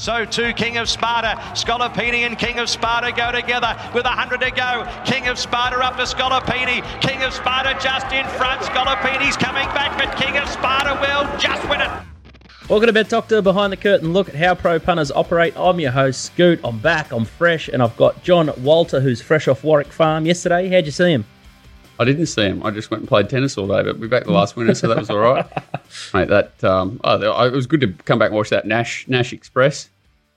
So too King of Sparta, Scolopini and King of Sparta go together with a hundred to go. King of Sparta up to Scolopini. King of Sparta just in front. Scolopini's coming back, but King of Sparta will just win it. Welcome to Bet Doctor Behind the Curtain. Look at how pro punters operate. I'm your host, Scoot. I'm back. I'm fresh, and I've got John Walter, who's fresh off Warwick Farm yesterday. How'd you see him? I didn't see him. I just went and played tennis all day, but we back the last winner, so that was all right. Mate, that um, oh, it was good to come back and watch that Nash Nash Express.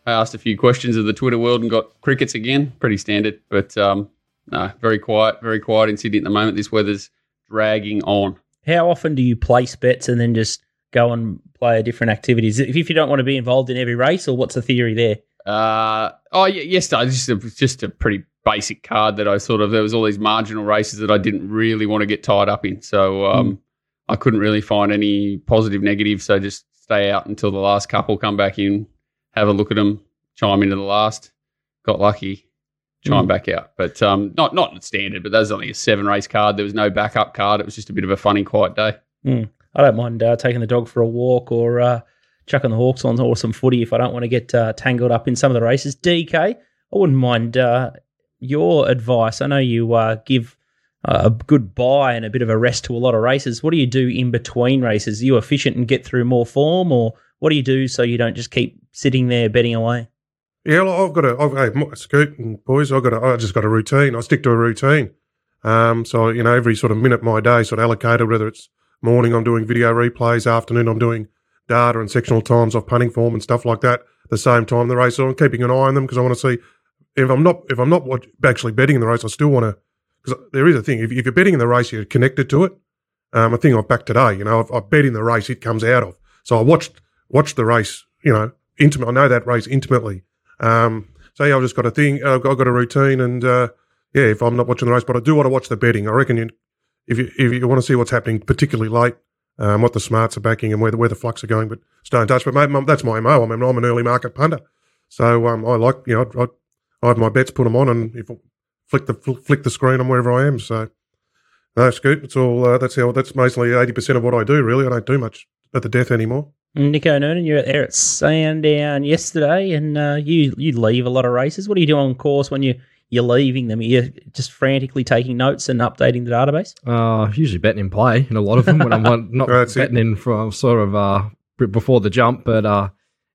I asked a few questions of the Twitter world and got crickets again. Pretty standard, but um, no, very quiet, very quiet in Sydney at the moment. This weather's dragging on. How often do you place bets and then just go and play different activities? If you don't want to be involved in every race, or what's the theory there? Uh, oh, yeah, yesterday just a, just a pretty basic card that I sort of there was all these marginal races that I didn't really want to get tied up in, so um, mm. I couldn't really find any positive negative. So just stay out until the last couple come back in, have a look at them, chime into the last. Got lucky, chime mm. back out, but um, not not standard. But that was only a seven race card. There was no backup card. It was just a bit of a funny, quiet day. Mm. I don't mind uh, taking the dog for a walk or uh, chucking the Hawks on or some footy if I don't want to get uh, tangled up in some of the races. DK, I wouldn't mind uh, your advice. I know you uh, give a good buy and a bit of a rest to a lot of races. What do you do in between races? Are you efficient and get through more form, or what do you do so you don't just keep sitting there betting away? Yeah, well, I've got a, I've, hey, Scoot and boys, I've got a, I just got a routine. I stick to a routine. Um, so you know, every sort of minute of my day, sort of allocated. Whether it's morning, I'm doing video replays. Afternoon, I'm doing data and sectional times off punting form and stuff like that. The same time, the race, so I'm keeping an eye on them because I want to see if I'm not if I'm not actually betting in the race, I still want to because there is a thing. If, if, you're betting in the race, you're connected to it. Um, a thing I've backed today. You know, I've, I've bet in the race it comes out of. So I watched watched the race. You know, intimate. I know that race intimately. Um, so yeah, I've just got a thing. I've got, I've got a routine, and uh, yeah, if I'm not watching the race, but I do want to watch the betting. I reckon you, if you if you want to see what's happening, particularly late, um, what the smarts are backing and where the where the flux are going, but stay in touch. But mate, that's my mo. I mean, I'm an early market punter, so um, I like you know I, I have my bets, put them on, and if I flick the flick the screen on wherever I am. So no, Scoot, it's all uh, that's how that's mostly eighty percent of what I do. Really, I don't do much at the death anymore. Nico Noonan, you were there at Sandown yesterday, and uh, you you leave a lot of races. What do you do on course when you you're leaving them? You're you just frantically taking notes and updating the database? Uh, usually betting in play in a lot of them when I'm not betting it. in from sort of uh, before the jump, but uh,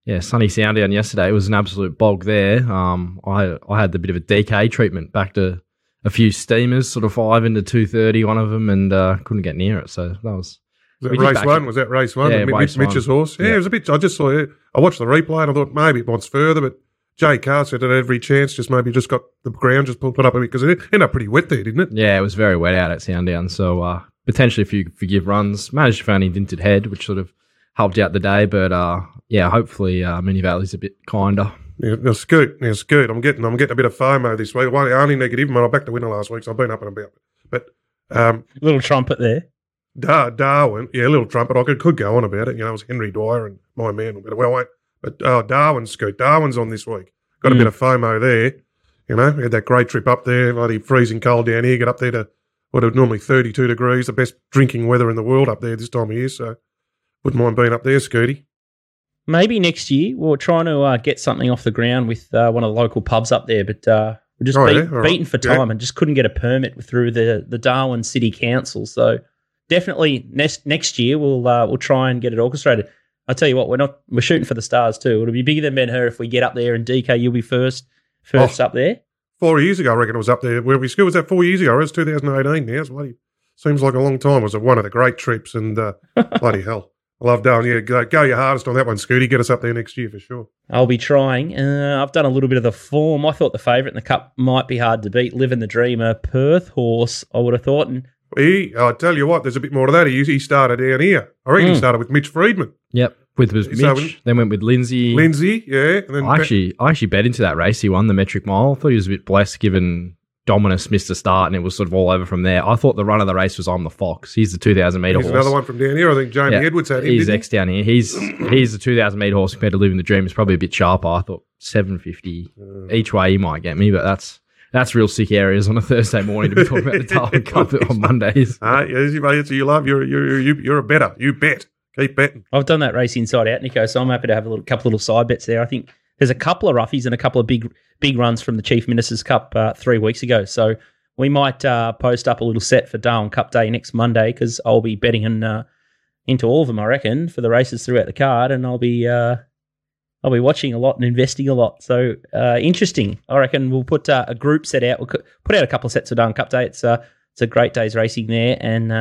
yeah, sunny Sandown yesterday. It was an absolute bog there. Um, I I had the bit of a DK treatment back to a few steamers, sort of five into two thirty, one of them, and uh, couldn't get near it. So that was. Was that race one? It. Was that race one? Yeah, Mitch, Mitch's horse. Yeah, yeah, it was a bit. I just saw it. I watched the replay and I thought maybe it wants further, but Jay Carr said at every chance, just maybe just got the ground just pulled put up a bit because it ended up pretty wet there, didn't it? Yeah, it was very wet out at Sandown. So uh, potentially a few forgive runs. Managed to find a dinted head, which sort of helped out the day. But uh, yeah, hopefully uh, Moonee Valley's a bit kinder. Yeah, now Scoot, now Scoot, I'm getting I'm getting a bit of FOMO this week. Well, only negative, man. I backed the winner last week, so I've been up and about. But um, little trumpet there. Dar- Darwin, yeah, a little trumpet. I could, could go on about it. You know, it was Henry Dwyer and my man. Well, wait, but uh, Darwin, Scoot, Darwin's on this week. Got mm. a bit of FOMO there. You know, we had that great trip up there, bloody freezing cold down here. Get up there to what are normally 32 degrees, the best drinking weather in the world up there this time of year. So wouldn't mind being up there, Scooty. Maybe next year we're trying to uh, get something off the ground with uh, one of the local pubs up there, but uh, we're just oh, beat, yeah? beaten for time yeah. and just couldn't get a permit through the, the Darwin City Council. So definitely next next year we'll uh, we'll try and get it orchestrated. I tell you what, we're not we're shooting for the stars too. It'll be bigger than Ben Hur if we get up there and DK, you'll be first first oh, up there. Four years ago, I reckon it was up there. Where we school was that four years ago? It was 2018 now. It's bloody seems like a long time. It was one of the great trips, and uh, bloody hell. I love Darwin. Yeah, go, go, your hardest on that one, Scooty. Get us up there next year for sure. I'll be trying. Uh, I've done a little bit of the form. I thought the favourite in the cup might be hard to beat. Living the Dreamer, Perth horse. I would have thought, and he, I tell you what, there's a bit more of that. He, he started down here. I reckon mm. he hmm. started with Mitch Freedman. Yep, with, with Mitch. So, then went with Lindsay. Lindsay, yeah. And then I actually, I actually bet into that race. He won the metric mile. I thought he was a bit blessed given Dominus missed a start and it was sort of all over from there. I thought the run of the race was on the Fox. He's the 2,000 metre horse. another one from down here. I think Jamie yeah. Edwards had him. He's ex down here. He's he's the 2,000 metre horse compared to Living the Dream. It's probably a bit sharper. I thought 750 uh, each way he might get me, but that's that's real sick areas on a Thursday morning to be talking about the Darwin Cup on Mondays. Uh, yes, you love. You're, you're, you're, you're a better. You bet. Keep betting. I've done that race inside out, Nico, so I'm happy to have a little, couple little side bets there. I think there's a couple of roughies and a couple of big big runs from the Chief Minister's Cup uh, three weeks ago. So we might uh, post up a little set for Darwin Cup Day next Monday because I'll be betting in, uh, into all of them, I reckon, for the races throughout the card, and I'll be uh, I'll be watching a lot and investing a lot. So uh, interesting. I reckon we'll put uh, a group set out. We'll put out a couple of sets of Darwin Cup Day. It's it's a great day's racing there, and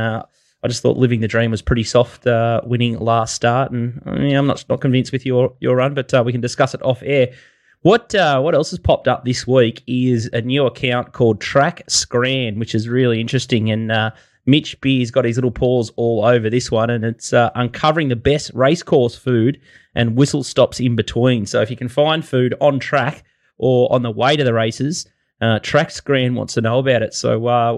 I just thought living the dream was pretty soft, uh, winning last start. And I mean, I'm not not convinced with your your run, but uh, we can discuss it off air. What uh, what else has popped up this week is a new account called Track Scran, which is really interesting. And uh, Mitch Beer's got his little paws all over this one, and it's uh, uncovering the best racecourse food and whistle stops in between. So if you can find food on track or on the way to the races, uh, Track Scran wants to know about it. So uh,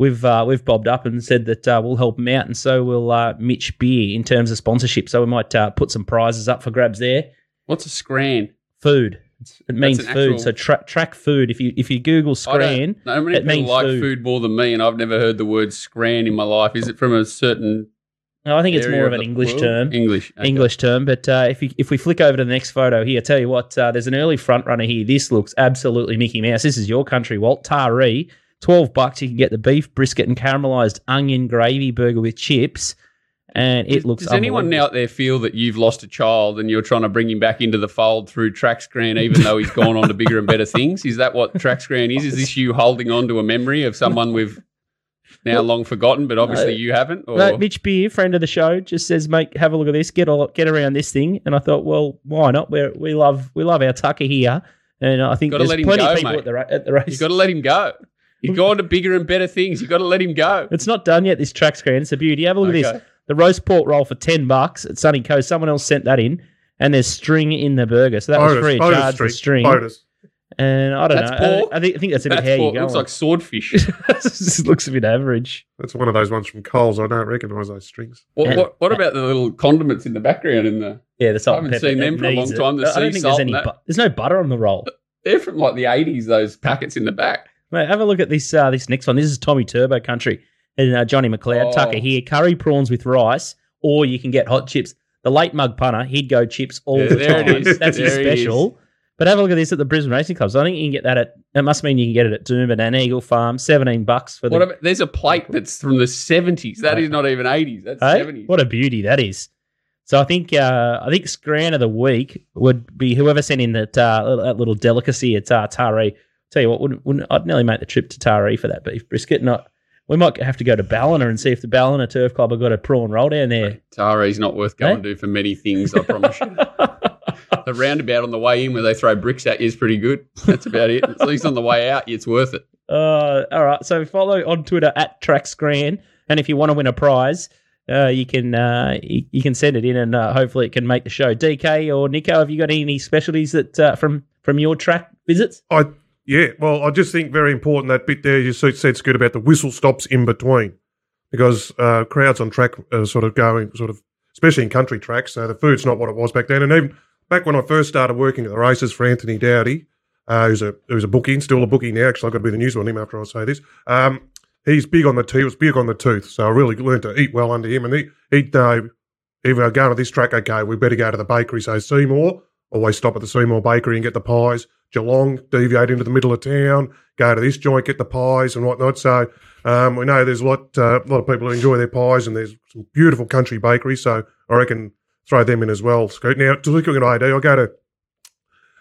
we've uh, we've bobbed up and said that uh, we'll help him out, and so will uh, Mitch Beer in terms of sponsorship. So we might uh, put some prizes up for grabs there. What's a scran? Food. It's, it means food. Actual... So tra- track food. If you if you Google scran, no many it people means like food. food. more than me, and I've never heard the word scran in my life. Is it from a certain? No, I think it's more of an English world? term. English, okay. English term. But uh, if you, if we flick over to the next photo here, I tell you what, uh, there's an early front runner here. This looks absolutely Mickey Mouse. This is your country, Walt Taree. Twelve bucks, you can get the beef brisket and caramelized onion gravy burger with chips and it does, looks. Does anyone out there feel that you've lost a child and you're trying to bring him back into the fold through TrackScran, even though he's gone on to bigger and better things? Is that what TrackScran is? Is this you holding on to a memory of someone we've now long forgotten, but obviously you haven't? Or? No, Mitch Beer, friend of the show, just says, "Mate, have a look at this. Get all, get around this thing." And I thought, well, why not? We we love we love our Tucker here, and I think Gotta there's plenty go, of people mate. at the at the race. You've got to let him go. You've gone to bigger and better things. You've got to let him go. It's not done yet. This Track Scran. It's a beauty. Have a look at this. The roast pork roll for ten bucks at Sunny Coast. Someone else sent that in, and there's string in the burger, so that was Bonus, free of bonus charge. The string, bonus. and I don't That's know. I- pork. I, think I think that's a bit That's how what you looks go. like swordfish. this looks a bit average. That's one of those ones from Coles. I don't recognise those strings. What, And- what, what about the little condiments in the background? In the Yeah, the salt. I haven't pepper, seen them it for a long it. time, the I don't think salt there's any. Bu- there's no butter on the roll. they're from like the eighties. Those packets in the back. Mate, have a look at this. Uh, this next one. This is Tommy Turbo Country and uh, Johnny McLeod Oh. Tucker here. Curry prawns with rice, or you can get hot chips. The late mug punter, he'd go chips all Yeah, the there time. is. That's his special. But have a look at this at the Brisbane Racing Club. So I think you can get that at. It must mean you can get it at Doomben and Eagle Farm. Seventeen bucks for the. What there's a plate that's from the seventies. That is not even eighties. That's Hey? seventies. What a beauty that is. So I think uh, I think Scran of the week would be whoever sent in that uh, that little delicacy at uh, Taree. Tell you what, wouldn't, wouldn't, I'd nearly make the trip to Taree for that beef brisket. Not we might have to go to Ballina and see if the Ballina Turf Club have got a prawn roll down there. Taree's not worth going Eh? to for many things. I promise you. the roundabout on the way in where they throw bricks at you is pretty good. That's about it. At least on the way out, it's worth it. Uh, all right, so follow on Twitter at TrackScran, and if you want to win a prize, uh, you can uh, you, you can send it in, and uh, hopefully it can make the show. DK or Nico, have you got any specialties that uh, from from your track visits? I yeah, well, I just think very important that bit there you said good about the whistle stops in between because uh, crowds on track are sort of going sort of especially in country tracks. So the food's not what it was back then, and even back when I first started working at the races for Anthony Dowdy, uh, who's a who's a bookie, still a bookie now. Actually, I've got to be the news on him after I say this. Um, he's big on the teeth. Was big on the tooth, so I really learned to eat well under him. And he he'd uh, either go to this track, okay, we better go to the bakery. So Seymour, always stop at the Seymour Bakery and get the pies. Geelong, deviate into the middle of town, go to this joint, get the pies and whatnot. So um, we know there's a lot, uh, a lot of people who enjoy their pies, and there's some beautiful country bakeries. So I reckon throw them in as well. Scoot. Now, to look at an ID, I go to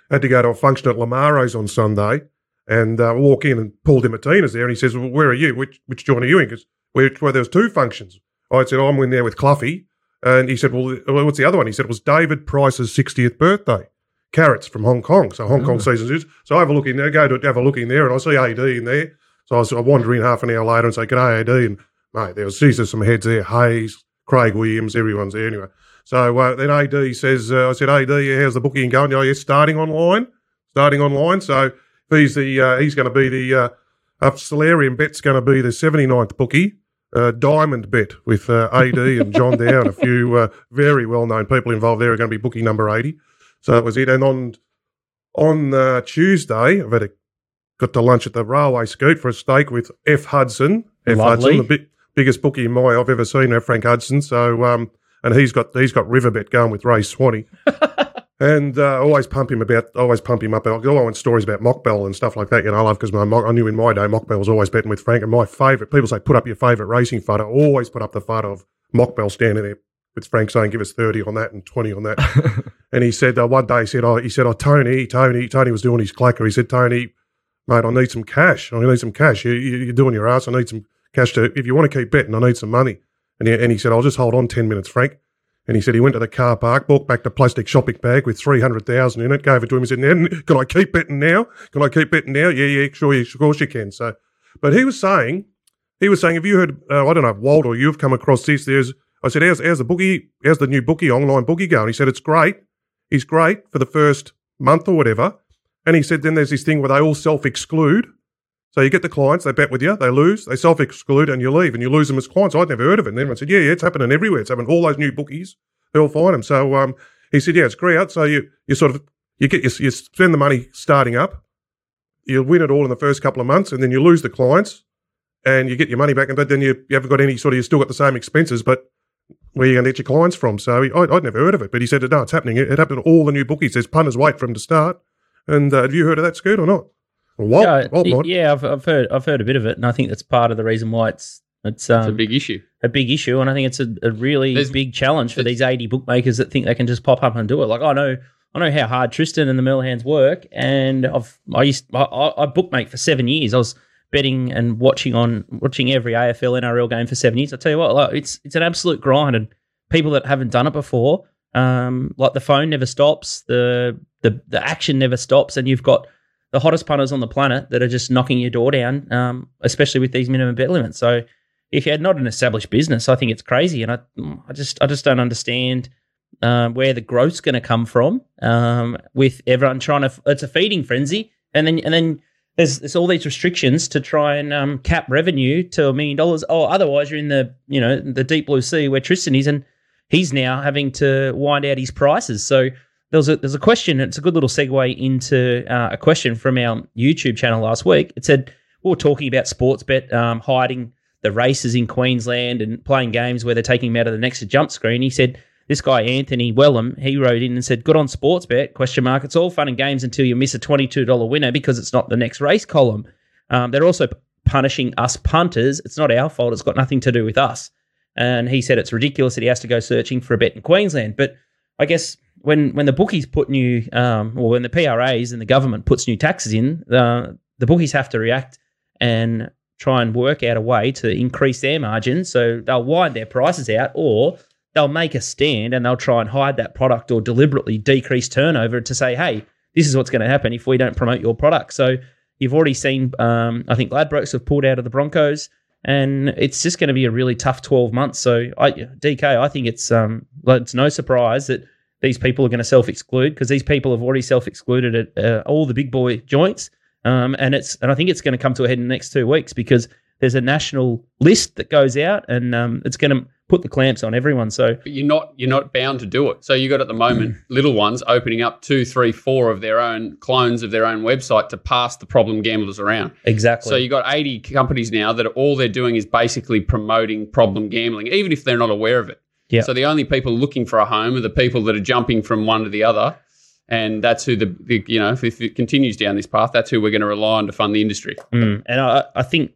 had to go to a function at Lamaro's on Sunday, and uh, walk in and Paul Dimattina's there, and he says, well, "Where are you? Which which joint are you in?" Because where, where there was two functions. I said, "I'm in there with Cluffy," and he said, "Well, what's the other one?" He said, "It was David Price's 60th birthday." Carrots from Hong Kong, so Hong Kong season is. So I have a look in there, go to have a look in there, and I see AD in there. So I, was, I wander in half an hour later and say, "G'day, AD," and mate, there was there's some heads there, Hayes, Craig Williams, everyone's there anyway. So uh, then AD says, uh, "I said, AD, how's the booking going?" Oh, yeah, starting online, starting online. So he's the uh, he's going to be the uh, uh, Solarium bet's going to be the 79th bookie. Uh, Diamond bet with uh, AD and John Dow and a few uh, very well known people involved there are going to be booking number 80. So that was it. And on on uh, Tuesday, I've had a, got to lunch at the Railway Scoot for a steak with F Hudson. F Lovely. Hudson, the big, biggest bookie in my I've ever seen, uh, Frank Hudson. So um, and he's got he's got Riverbet going with Ray Swanee. and uh, always pump him about, always pump him up. I want stories about Mockbell and stuff like that. You know, I love because my I knew in my day Mockbell was always betting with Frank. And my favourite, people say, put up your favourite racing photo. Always put up the photo of Mockbell standing there with Frank saying, give us 30 on that and 20 on that. and he said, uh, one day he said, oh, he said, oh, Tony, Tony, Tony was doing his clacker. He said, Tony, mate, I need some cash. I need some cash. You, you, you're doing your ass. I need some cash to, if you want to keep betting, I need some money. And he, and he said, I'll just hold on 10 minutes, Frank. And he said he went to the car park, bought back the plastic shopping bag with 300,000 in it, gave it to him. He said, can I keep betting now? Can I keep betting now? Yeah, yeah, sure, of course you can. So, but he was saying, he was saying, have you heard, uh, I don't know, Walt or you've come across this, there's, I said, how's, how's the bookie, how's the new bookie, online bookie going? He said, it's great. He's great for the first month or whatever. And he said, then there's this thing where they all self exclude. So you get the clients, they bet with you, they lose, they self exclude, and you leave, and you lose them as clients. I'd never heard of it. And everyone said, yeah, yeah, it's happening everywhere. It's happening all those new bookies. They'll find them. So um, he said, yeah, it's great. So you you sort of you get you, you spend the money starting up, you win it all in the first couple of months, and then you lose the clients, and you get your money back, but then you, you haven't got any sort of you still got the same expenses, but where you're you going to get your clients from? So he, I, would never heard of it, but he said, no, it's happening. It, it happened to all the new bookies. There's punters wait for him to start. And uh, have you heard of that, Scoot, or not? Walt, yeah, Walt yeah, I've, I've heard I've heard a bit of it, and I think that's part of the reason why it's it's, um, it's a big issue. A big issue, and I think it's a, a really There's, big challenge for these eighty bookmakers that think they can just pop up and do it. Like I know, I know how hard Tristan and the Merlehans work, and I've I used I, I, I bookmake for seven years. I was betting and watching on watching every AFL NRL game for seven years. I tell you what, like, it's it's an absolute grind, and people that haven't done it before, um, like the phone never stops, the the the action never stops, and you've got the hottest punters on the planet that are just knocking your door down, um, especially with these minimum bet limits. So if you're not an established business, I think it's crazy, and I, I just, I just don't understand um, where the growth's going to come from. Um, with everyone trying to, it's a feeding frenzy, and then, and then there's, there's all these restrictions to try and um, cap revenue to a million dollars. Oh, otherwise you're in the, you know, the deep blue sea where Tristan is, and he's now having to wind out his prices. So there's a there's a question. It's a good little segue into uh, a question from our YouTube channel last week. It said we were talking about Sportsbet um, hiding the races in Queensland and playing games where they're taking them out of the next jump screen. He said this guy Anthony Wellham he wrote in and said, "Good on Sportsbet?" Question mark. It's all fun and games until you miss a twenty two dollar winner because it's not the next race column. Um, they're also punishing us punters. It's not our fault. It's got nothing to do with us. And he said it's ridiculous that he has to go searching for a bet in Queensland. But I guess when when the bookies put new, um, or when the PRAs and the government puts new taxes in, the bookies have to react and try and work out a way to increase their margins. So they'll wind their prices out, or they'll make a stand and they'll try and hide that product or deliberately decrease turnover to say, hey, this is what's going to happen if we don't promote your product. So you've already seen, um, I think Ladbrokes have pulled out of the Broncos. And it's just going to be a really tough 12 months. So, I, DK, I think it's um, it's no surprise that these people are going to self exclude because these people have already self excluded at uh, all the big boy joints. Um, and it's and I think it's going to come to a head in the next two weeks because there's a national list that goes out and um, it's going to put the clamps on everyone. So but you're not you're not bound to do it. So you got at the moment mm. little ones opening up two, three, four of their own clones of their own website to pass the problem gamblers around. Exactly. So you got 80 companies now that are, all they're doing is basically promoting problem gambling, even if they're not aware of it. Yeah. So the only people looking for a home are the people that are jumping from one to the other. And that's who the, the you know, if it continues down this path, that's who we're going to rely on to fund the industry. Mm. And I, I think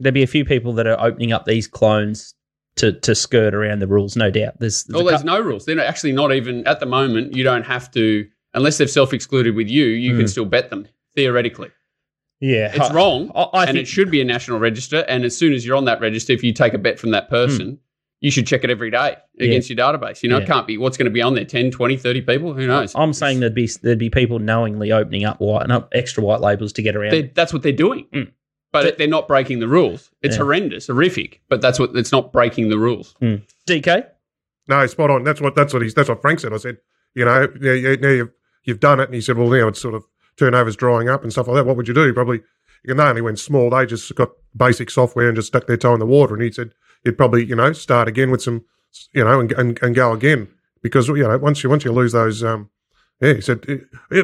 there'll be a few people that are opening up these clones to, to skirt around the rules, no doubt. There's, there's, oh, there's no rules. They're actually not even, at the moment, you don't have to, unless they've self excluded with you, you mm. can still bet them, theoretically. Yeah. It's wrong. I, I and think- it should be a national register. And as soon as you're on that register, if you take a bet from that person, mm you should check it every day against yeah. your database. You know, yeah. it can't be what's going to be on there 10, 20, 30 people. Who knows? I'm saying there'd be there'd be people knowingly opening up white and up extra white labels to get around. They're, that's what they're doing. Mm. But they're not breaking the rules. It's yeah. horrendous, horrific. But that's what it's not breaking the rules. Mm. DK, no, spot on. That's what that's what he's that's what Frank said. I said, you know, yeah, yeah, now you've you've done it, and he said, well, now it's sort of turnovers drying up and stuff like that. What would you do? Probably, and they only went small. They just got basic software and just stuck their toe in the water. And he said, you'd probably, you know, start again with some you know, and, and, and go again because you know once you once you lose those. Um, yeah, he said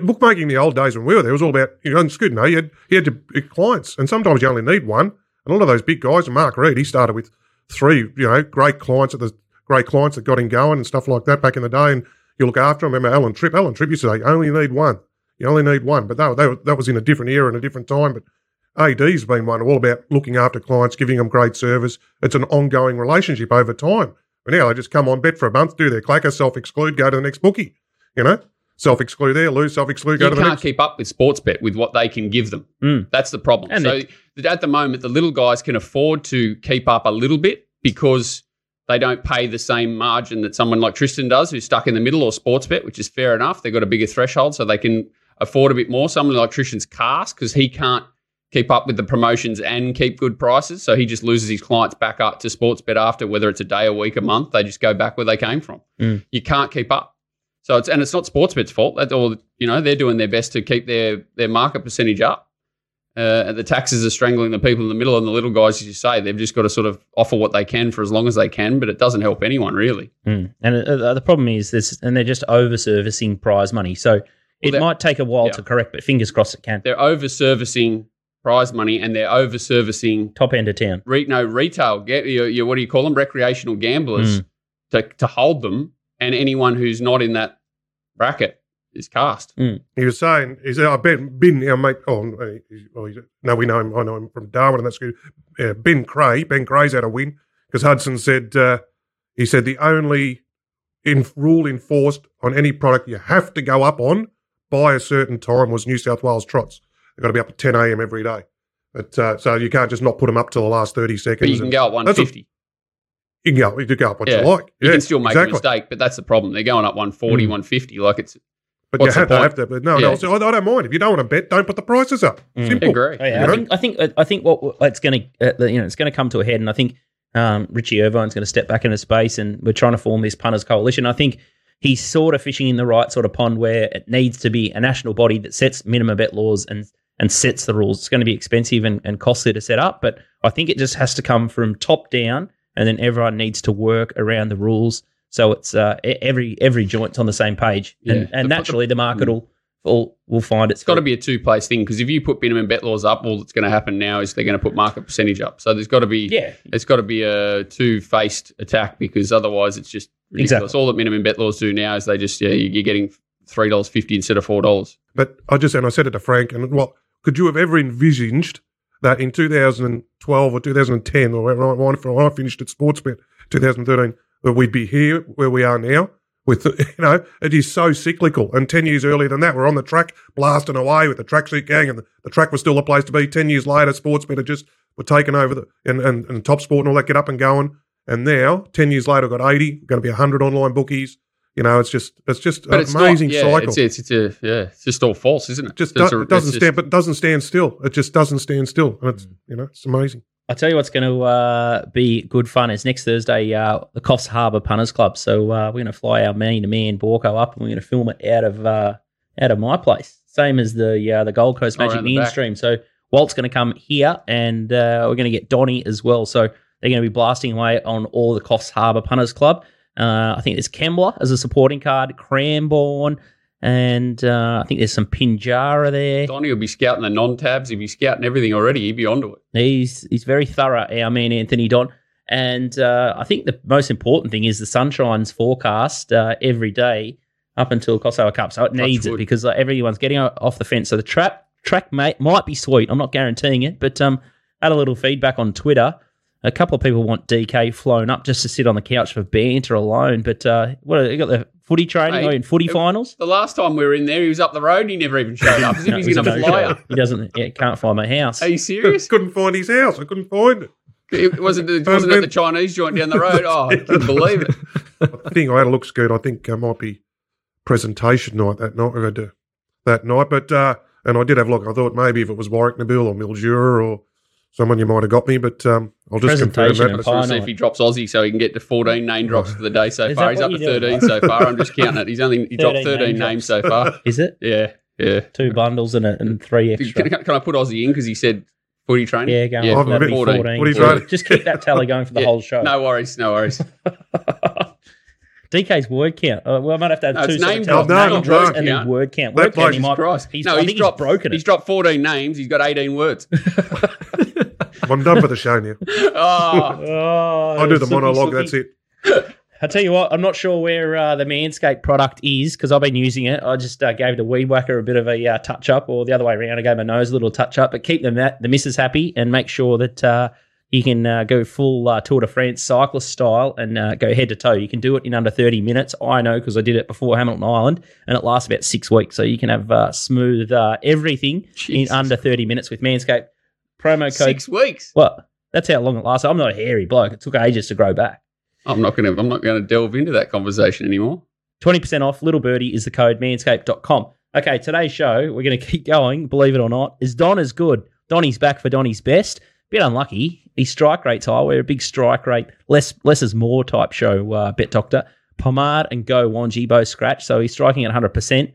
bookmaking in the old days when we were there was all about you know it's good. No, you had you had to, uh, clients, and sometimes you only need one. And a lot of those big guys, Mark Reed, he started with three, you know, great clients at the great clients that got him going and stuff like that back in the day. And you look after them. Remember Alan Tripp? Alan Tripp used to say, only need one. You only need one. But that, that, that was in a different era and a different time. But AD's been one all about looking after clients, giving them great service. It's an ongoing relationship over time. But now they just come on, bet for a month, do their clacker, self exclude, go to the next bookie. You know, self exclude there, lose, self exclude, go to the can't next. keep up with sports bet with what they can give them. Mm. That's the problem. And so it- at the moment, the little guys can afford to keep up a little bit because they don't pay the same margin that someone like Tristan does, who's stuck in the middle, or sports bet, which is fair enough. They've got a bigger threshold, so they can afford a bit more. Someone like Tristan's cast because he can't keep up with the promotions and keep good prices, so he just loses his clients back up to sports bet after, whether it's a day, a week, a month. They just go back where they came from. Mm. You can't keep up. So it's and it's not Sportsbet's fault. That's all. You know, they're doing their best to keep their their market percentage up. Uh, and the taxes are strangling the people in the middle, and the little guys, as you say, they've just got to sort of offer what they can for as long as they can. But it doesn't help anyone really. Mm. And uh, the problem is this, and they're just over servicing prize money. So it that- might take a while yeah. to correct, but fingers crossed it can. They're over servicing prize money, and they're over servicing Top end of town. re- no retail. Get your, your what do you call them? Recreational gamblers to to hold them, and anyone who's not in that bracket is cast. He was saying, he said, I bet Ben, our mate, oh, oh he's, no, we know him, I know him from Darwin, and that's good. Uh, ben Cray, Ben Cray's had a win because Hudson said, uh, he said the only in, rule enforced on any product you have to go up on by a certain time was New South Wales trots. They've got to be up at 10 a.m. every day. But uh, so you can't just not put them up till the last 30 seconds. But you can go at one That's a- fifty. You can go, you can go up what Yeah. you like. You can still make exactly. a mistake, but that's the problem. They're going up 140, Mm. 150. Like it's But What's you the have to have to. But no, Yeah. no, so I, I don't mind. If you don't want to bet, don't put the prices up. Mm. Simple. agree. Oh, yeah, I think I think I think what it's going to uh, you know it's going to come to a head, and I think um, Richie Irvine's going to step back into space, and we're trying to form this punters coalition. I think he's sort of fishing in the right sort of pond where it needs to be a national body that sets minimum bet laws and and sets the rules. It's going to be expensive and, and costly to set up, but I think it just has to come from top down, and then everyone needs to work around the rules. So it's uh, every every joint's on the same page, and, Yeah. and The- naturally the market will will, will find its It's got to be a two place thing because if you put minimum bet laws up, all that's going to happen now is they're going to put market percentage up. So there's got to be yeah it's got to be a two faced attack because otherwise it's just ridiculous. Exactly. All that minimum bet laws do now is they just yeah you- you're getting three dollars fifty instead of four dollars. But I just and I said it to Frank, and what could you have ever envisaged that in 2012 or 2010 or when I- finished at Sportsbet 2013 that we'd be here where we are now? With you know, it is so cyclical. And 10 years earlier than that, we're on the track blasting away with the tracksuit gang, and the, the track was still a place to be. 10 years later, Sportsbet had just were taken over the and, and, and Top Sport and all that get up and going. And now, 10 years later, we've got 80, going to be 100 online bookies. You know, it's just it's just But an it's amazing not, yeah, cycle. It's, it's it's a yeah it's just all false, isn't it? just do, a- it doesn't it's just- stand, but it doesn't stand still. It just doesn't stand still, and it's you know it's amazing. I tell you what's going to uh, be good fun is next Thursday, uh, the Coffs Harbour Punters Club. So uh, we're going to fly our man to man Borco up, and we're going to film it out of uh, out of my place, same as the uh, the Gold Coast Magic around the back. Mainstream. So Walt's going to come here, and uh, we're going to get Donny as well. So they're going to be blasting away on all the Coffs Harbour Punters Club. Uh, I think there's Kembla as a supporting card, Cranbourne, and uh, I think there's some Pinjarra there. Donny will be scouting the non tabs. He'll be scouting everything already. He'd be onto it. He's he's very thorough, our man Anthony Don. And uh, I think the most important thing is the sunshine's forecast uh, every day up until Kosovo Cup. So it needs it because uh, everyone's getting off the fence. So the trap track may, might be sweet. I'm not guaranteeing it, but um, had a little feedback on Twitter. A couple of people want DK flown up just to sit on the couch for banter alone. But uh, what you got the footy training Mate, or in footy it- finals? The last time we were in there, he was up the road and he never even showed up. As if No, he's going a to fly up. He doesn't. Yeah, can't find my house. Are you serious? Couldn't find his house. I couldn't find it. It wasn't, it wasn't at the Chinese joint down the road. Oh, I couldn't believe it. I think I had a look, Scoot. I think I might be presentation night that night. We had to, that night, but uh, and I did have a look. I thought maybe if it was Warrnambool or Mildura or someone, you might have got me. But um, I'll just confirm Presentation that. and Just want to see if he drops Aussie so he can get to 14 name drops for the day so Is far. He's up to you're doing? 13 so far. I'm just counting it. He's only he dropped 13 13 name names so far. Is it Yeah, yeah. two bundles and, a, and three extra? Can, can I put Aussie in because he said footy training? Yeah, go Yeah, on. That'd 14. 14. What are you Yeah. Just keep that tally going for the Yeah. whole show. No worries, no worries. DK's word count. Uh, well, I might have to have No, two it's sort name of drop. No, name drops and then count. word count. That Word count, he might, he's, no, I he's think dropped he's broken He's dropped 14 names. He's got 18 words. I'm done for the show now. oh, Oh, I do the Suki, monologue. That's it. I tell you what, I'm not sure where uh, the Manscaped product is because I've been using it. I just uh, gave the weed whacker a bit of a uh, touch up, or the other way around, I gave my nose a little touch up. But keep them that the missus happy and make sure that uh, you can uh, go full uh, Tour de France cyclist style and go head to toe. You can do it in under 30 minutes. I know because I did it before Hamilton Island, and it lasts about six weeks. So you can have smooth everything Jesus. in under 30 minutes with Manscaped. Promo code six weeks. What? That's how long it lasts. I'm not a hairy bloke. It took ages to grow back. I'm not going to. I'm not going to delve into that conversation anymore. Twenty percent off. Little birdie is the code. Manscaped.com. Okay, today's show we're going to keep going. Believe it or not, is Don as good? Donny's back for Donny's best. Bit unlucky. His strike rate's high. We're a big strike rate, less less is more type show. Uh, Bet Doctor, Pomard and Go Wanji both scratch, so he's striking at 100. percent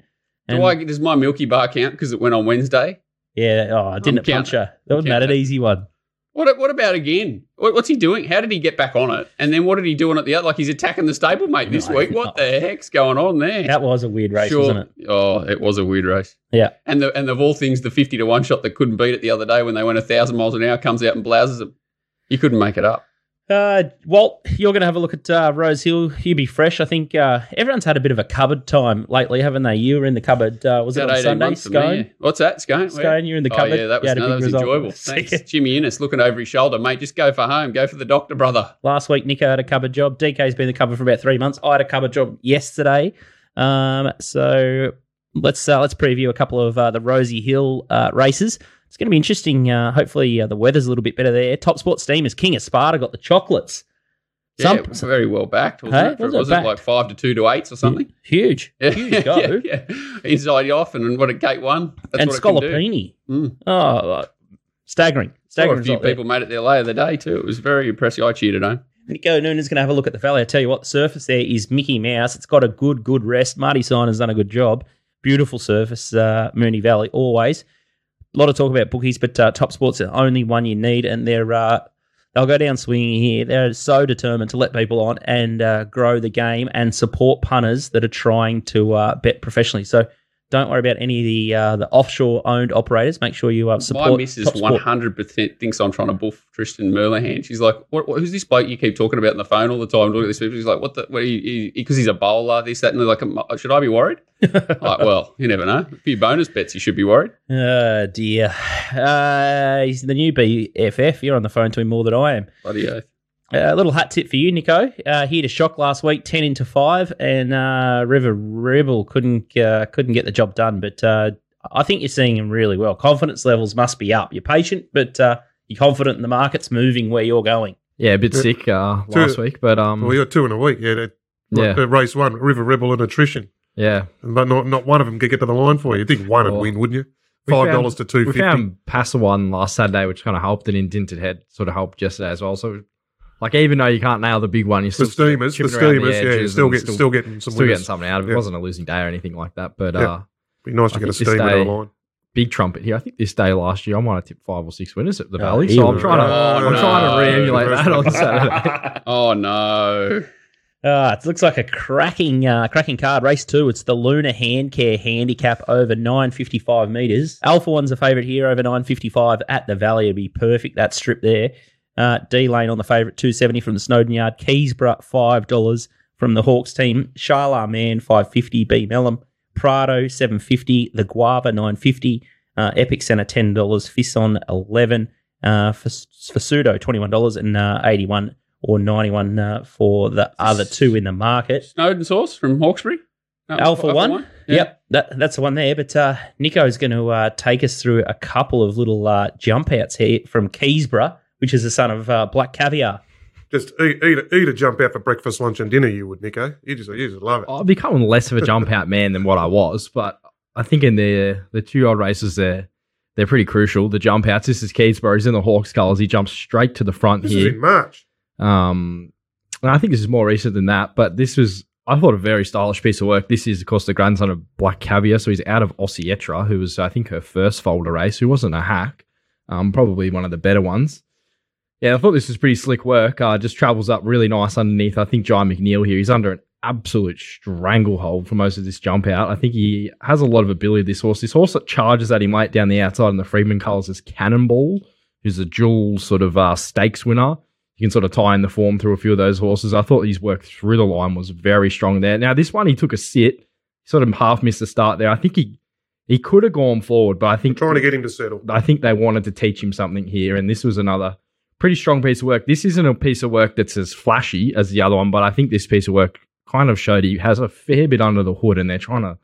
Do I does my Milky Bar count because it went on Wednesday? Yeah. Oh, I didn't punch That wasn't an easy one. What what about again? What, what's he doing? How did he get back on it? And then what did he do on it the other? Like he's attacking the stablemate this no, week. What the heck's going on there? That was a weird race, sure. wasn't it? Oh, it was a weird race. Yeah. And the and of all things, the fifty to one shot that couldn't beat it the other day when they went a thousand miles an hour comes out and blouses him. You couldn't make it up. Uh, Walt, you're going to have a look at uh, Rose Hill. You be fresh. I think uh, everyone's had a bit of a cupboard time lately, haven't they? You were in the cupboard. Uh, was it on Sunday? Scone. Yeah. What's that? Scone. Scone. You're in the cupboard. Oh, yeah, that was, no, that was enjoyable. Thanks, Jimmy Innes, looking over his shoulder, mate. Just go for home. Go for the doctor, brother. Last week, Nico had a cupboard job. DK's been in the cupboard for about three months. I had a cupboard job yesterday. Um, so let's uh, let's preview a couple of uh, the Rose Hill uh, races. It's going to be interesting. hopefully, the weather's a little bit better there. Top sports Sport is King of Sparta got the chocolates. Some, yeah, very well backed, wasn't hey, it? Was, was it, it like five to two to eights or something? Huge, yeah. huge go. yeah, yeah. Inside off and what a gate one. That's and Scolopini. Mm. Oh, staggering. Staggering. a few people made it there later the day too. It was very impressive. I cheered at home. Nico Noonan's going to have a look at the valley. I tell you what, the surface there is Mickey Mouse. It's got a good, good rest. Marty Sign has done a good job. Beautiful surface, uh, Moonee Valley, always. A lot of talk about bookies, but uh, Top Sport's the only one you need, and they're uh, They'll go down swinging here. They're so determined to let people on and uh, grow the game and support punters that are trying to uh, bet professionally. So don't worry about any of the uh, the offshore owned operators. Make sure you uh, support. My missus one hundred percent thinks I'm trying to buff Tristan Merlehan. She's like, what, what, "Who's this bloke you keep talking about on the phone all the time?" Looking at this people, she's like, "What the? Because he, he's a bowler, this, that." And they're like, "Should I be worried?" like, well, you never know. A few bonus bets, you should be worried. Oh dear. Uh, he's the new BFF. You're on the phone to him more than I am. Bloody oath. A uh, little hat tip for you, Nico. Uh, here to shock last week, ten into five, and uh, River Rebel couldn't uh, couldn't get the job done. But uh, I think you're seeing him really well. Confidence levels must be up. You're patient, but uh, you're confident in the market's moving where you're going. Yeah, a bit sick last week, but um, well, you got two in a week. Yeah, yeah. race one, River Rebel and attrition. Yeah, but not not one of them could get to the line for you. You think one would win, wouldn't you? Five dollars to two fifty. We found Passer one last Saturday, which kind of helped, and in Dinted Head sort of helped yesterday as well. So like even though you can't nail the big one, you're still the steamers, the steamers, the yeah, still, get, still, still getting some, still getting something out of it. Yeah. It wasn't a losing day or anything like that, but yeah. uh, be nice to get a steamer day, on the line. Big trumpet here. I think this day last year I might have tipped five or six winners at the oh, Valley, so I'm trying to oh, I'm no. trying to re-emulate that on Saturday. oh no. Uh, it looks like a cracking, uh, cracking card. Race two. It's the Luna Hand Care Handicap over nine fifty five meters. Alpha one's a favourite here over nine fifty five at the Valley. It'd be perfect that strip there. Uh, D Lane on the favourite, 270 from the Snowden Yard. Keysborough, $5 from the Hawks team. Charlemagne, 550 B Melham. Prado, 750 The Guava, 950 uh, Epic Centre, $10. Fisson, 11 uh, for, for Pseudo, $21 and uh, 81 or 91 uh, for the other two in the market. Snowden Sauce from Hawkesbury? Alpha, Alpha, one. one? Yeah. Yep, that, that's the one there. But uh, Nico's going to uh, take us through a couple of little uh, jump outs here from Keysborough which is the son of uh, Black Caviar. Just eat, eat, a, eat a jump out for breakfast, lunch, and dinner. You would, Nico. You just, you just love it. I've become less of a jump out man than what I was, but I think in the the two odd races there, they're pretty crucial. The jump outs. This is Keysborough. He's in the Hawks colours. He jumps straight to the front here. this here. in March. Um, and I think this is more recent than that, but this was I thought a very stylish piece of work. This is, of course, the grandson of Black Caviar, so he's out of Oscietra, who was, I think, her first folder race, who wasn't a hack, um, probably one of the better ones. Yeah, I thought this was pretty slick work. Uh, just travels up really nice underneath. I think Jye McNeil here, he's under an absolute stranglehold for most of this jump out. I think he has a lot of ability, this horse. This horse that charges at him late down the outside in the Freedman colours is Cannonball, who's a dual sort of uh, stakes winner. you can sort of tie in the form through a few of those horses. I thought his work through the line was very strong there. Now, this one, he took a sit, he sort of half missed the start there. I think he he could have gone forward, but I think trying to get him to settle. I think they wanted to teach him something here, and this was another pretty strong piece of work. This isn't a piece of work that's as flashy as the other one, but I think this piece of work kind of showed he has a fair bit under the hood, and they're trying to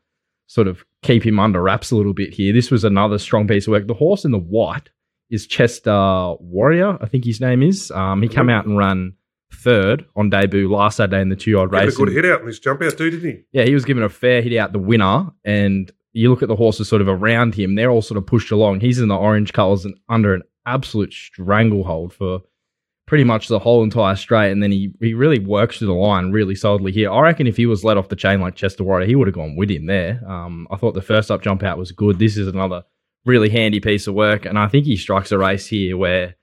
sort of keep him under wraps a little bit here. This was another strong piece of work. The horse in the white is Chester Warrior, I think his name is. Um, he came out and ran third on debut last Saturday in the two-year-old race. a good hit out in this jump out too, didn't he? Yeah, he was given a fair hit out the winner, and you look at the horses sort of around him; they're all sort of pushed along. He's in the orange colours and under an absolute stranglehold for pretty much the whole entire straight, and then he he really works through the line really solidly here. I reckon if he was let off the chain like Chester Warrior, he would have gone with him there. Um, I thought the first up jump out was good. This is another really handy piece of work, and I think he strikes a race here where.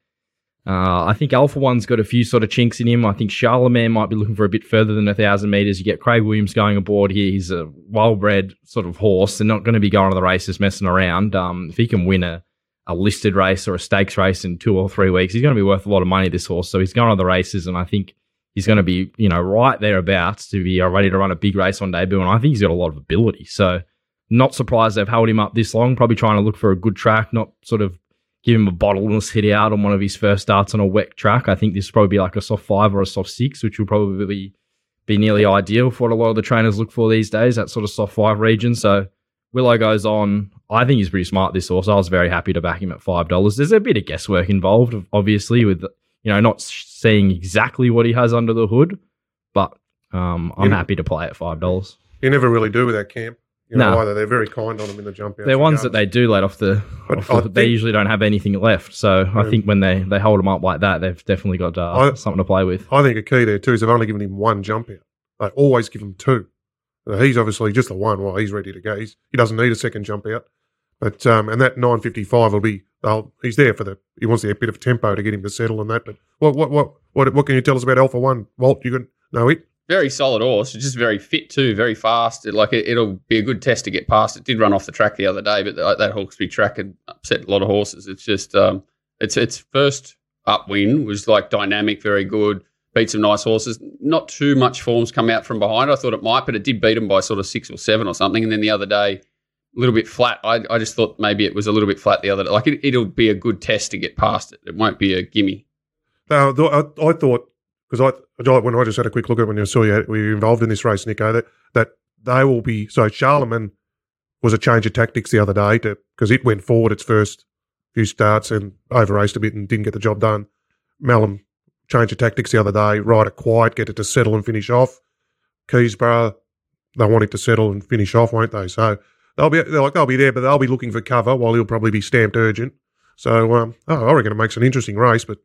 Uh, I think Alpha One's got a few sort of chinks in him. I think Charlemagne might be looking for a bit further than a thousand meters. You get Craig Williams going aboard here. He's a well-bred sort of horse. They're not going to be going to the races messing around. Um, if he can win a a listed race or a stakes race in two or three weeks, he's going to be worth a lot of money, this horse. So he's going on the races, and I think he's going to be, you know, right thereabouts to be uh, ready to run a big race on debut. And I think he's got a lot of ability. So not surprised they've held him up this long, probably trying to look for a good track, not sort of give him a bottomless hit out on one of his first starts on a wet track. I think this will probably be like a soft five or a soft six, which will probably be nearly ideal for what a lot of the trainers look for these days, that sort of soft five region. So Willow goes on. I think he's pretty smart. This horse. I was very happy to back him at five dollars. There's a bit of guesswork involved, obviously, with you know not seeing exactly what he has under the hood, but um, I'm happy to play at five dollars. You never really do with that camp. You know, no. either they're very kind on them in the jump out. They're ones that they do let off the. Off the they usually don't have anything left, so yeah. I think when they, they hold them up like that, they've definitely got uh, I, something to play with. I think a key there too is they've only given him one jump out. They always give him two. He's obviously just the one. Well, he's ready to go. He's, he doesn't need a second jump out. But um, and that 955 will be. he's there for the. He wants the bit of tempo to get him to settle and that. But what what what what what can you tell us about Alpha One? Walt, you can know it. Very solid horse. Just very fit too. Very fast. It, like it, will be a good test to get past. It did run off the track the other day, but that, that track had upset a lot of horses. It's just um, it's its first up win was like dynamic, very good beat some nice horses. Not too much forms come out from behind. I thought it might, but it did beat them by sort of six or seven or something. And then the other day, a little bit flat. I, I just thought maybe it was a little bit flat the other day. Like it, will be a good test to get past it. It won't be a gimme. No, I, I thought because I when I just had a quick look at when you saw you were involved in this race, Nico, that that they will be so Charlemagne was a change of tactics the other day because it went forward its first few starts and over raced a bit and didn't get the job done. Melham change of tactics the other day, ride it quiet, get it to settle and finish off. Keysborough, they want it to settle and finish off, won't they? So they'll be like they'll be there, but they'll be looking for cover while he'll probably be stamped urgent. So um, oh, I reckon it makes an interesting race, but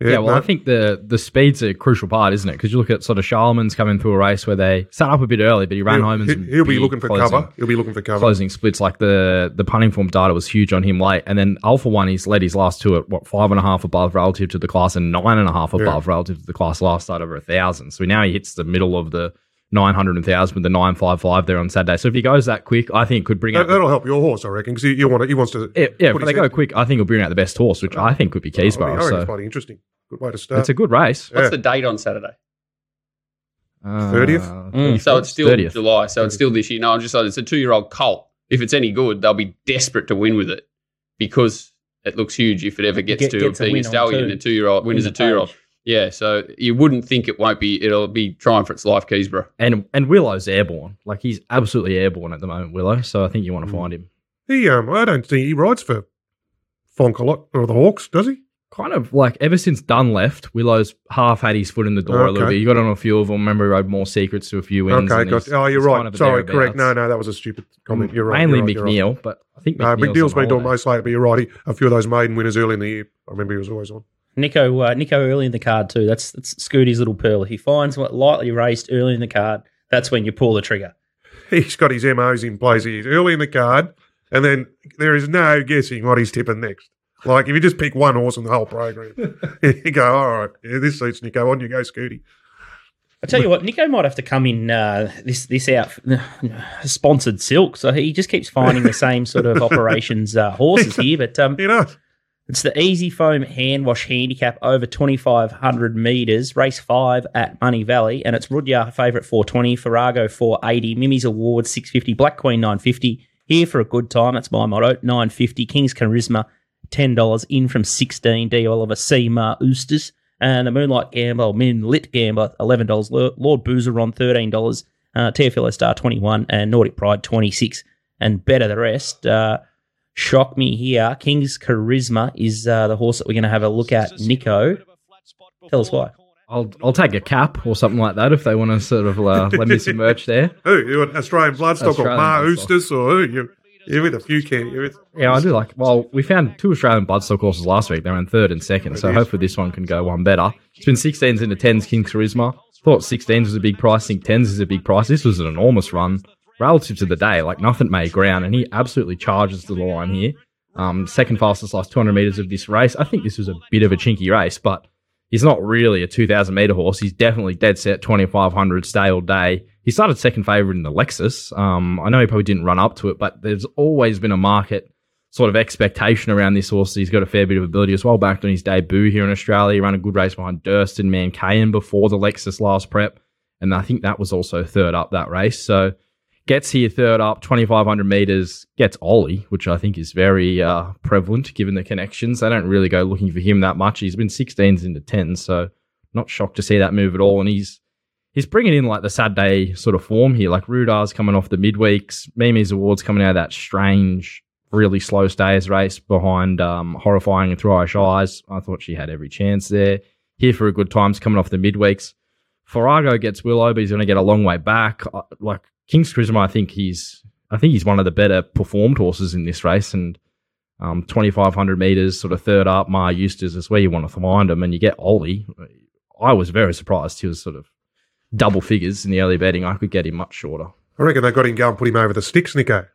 yeah, well, no. I think the the speed's a crucial part, isn't it? Because you look at sort of Charlemagne's coming through a race where they sat up a bit early, but he ran he'll, home and he'll be looking for closing, cover. He'll be looking for cover. Closing splits like the the punting form data was huge on him late, and then Alpha One he's led his last two at what five and a half above relative to the class and nine and a half above yeah. relative to the class last start over a thousand. So now he hits the middle of the 900 and 1000 with the 955 there on Saturday. So if he goes that quick, I think it could bring that, out. That'll help your horse, I reckon, because he, want he wants to. Yeah, yeah if they go quick, I think he'll bring out the best horse, which I think could be Keysborough. I, mean, I so. it's quite interesting. Good way to start. It's a good race. What's the date on Saturday? Thirtieth. Uh, mm, so it's still 30th. July. So 30th. it's still this year. No, I'm just saying it's a two-year-old colt. If it's any good, they'll be desperate to win with it because it looks huge if it ever gets Get, to gets being a, a stallion and a two-year-old win as a two-year-old. Yeah, so you wouldn't think it won't be. It'll be trying for its life, Keysborough. And and Willow's airborne. Like he's absolutely airborne at the moment, Willow. So I think you want to mm. find him. He um, I don't think he rides for Fonk a lot or the Hawks, does he? kind of like ever since Dunn left, Willow's half had his foot in the door okay. a little bit. You got on a few of them. Remember, he rode more secrets to a few wins. Okay, got, oh, you're right. Kind of Sorry, correct. No, no, that was a stupid comment. You're right. Mainly you're right, McNeil, right. but I think McNeil's, McNeil's been doing most late, but you're right. He, a few of those maiden winners early in the year. I remember he was always on. Nico, uh, Nico early in the card too. That's that's Scooty's little pearl. He finds what lightly raced early in the card. That's when you pull the trigger. He's got his MOs in place. He's early in the card, and then there is no guessing what he's tipping next. Like if you just pick one horse in the whole program, you go, all right, yeah, this suits Nico. On you go, Scooty. I tell you what, Nico might have to come in uh, this this out sponsored silk. So he just keeps finding the same sort of operations uh, horses here. But um, you know, It's the Easy Foam Hand Wash Handicap over 2,500 metres, race five at Moonee Valley, and it's Rudyard favourite 420, Farrago 480, Mimi's Award 650, Black Queen 950. Here for a good time, that's my motto, 950, King's Charisma $10, in from 16, D. Oliver, C. Mar Oosters, and the Moonlight Gambler, Min Lit Gambler, $11, Lord Boozer on $13, uh, TFL Star 21, and Nordic Pride 26, and better the rest. Uh, shock me here. King's Charisma is uh, the horse that we're going to have a look at. Nico, tell us why. I'll I'll take a cap or something like that if they want to sort of uh, lend me some merch there. Who you want Australian Bloodstock Australian or Maher Eustace or who? You, you're with a few can you with? Yeah, I do like. Well, we found two Australian Bloodstock horses last week. They were in third and second, so hopefully this one can go one better. It's been 16s into 10s. King's Charisma. Thought 16s was a big price. Think 10s is a big price. This was an enormous run relative to the day, like nothing made ground, and he absolutely charges to the line here. Um, second fastest last 200 meters of this race. I think this was a bit of a chinky race, but he's not really a 2,000 meter horse. He's definitely dead set 2,500 stay all day. He started second favorite in the Lexus. Um, I know he probably didn't run up to it, but there's always been a market sort of expectation around this horse. He's got a fair bit of ability as well. Back on his debut here in Australia, he ran a good race behind Durston Mankayan before the Lexus last prep, and I think that was also third up that race. So gets here third up, 2,500 meters, gets Ollie, which I think is very uh, prevalent given the connections. They don't really go looking for him that much. He's been 16s into 10s, so not shocked to see that move at all. And he's he's bringing in like the Saturday sort of form here. Like Rudar's coming off the midweeks, Mimi's Awards coming out of that strange, really slow stays race behind um, Horrifying and Through Eyes. I thought she had every chance there. Here for a good times coming off the midweeks. Farrago gets Willow, but he's going to get a long way back. Like King's Charisma, I think he's I think he's one of the better performed horses in this race, and um, 2,500 meters, sort of third up. Maher Eustace is where you want to find him, and you get Ollie. I was very surprised he was sort of double figures in the early betting. I could get him much shorter. I reckon they got him go and put him over the sticks, Nico.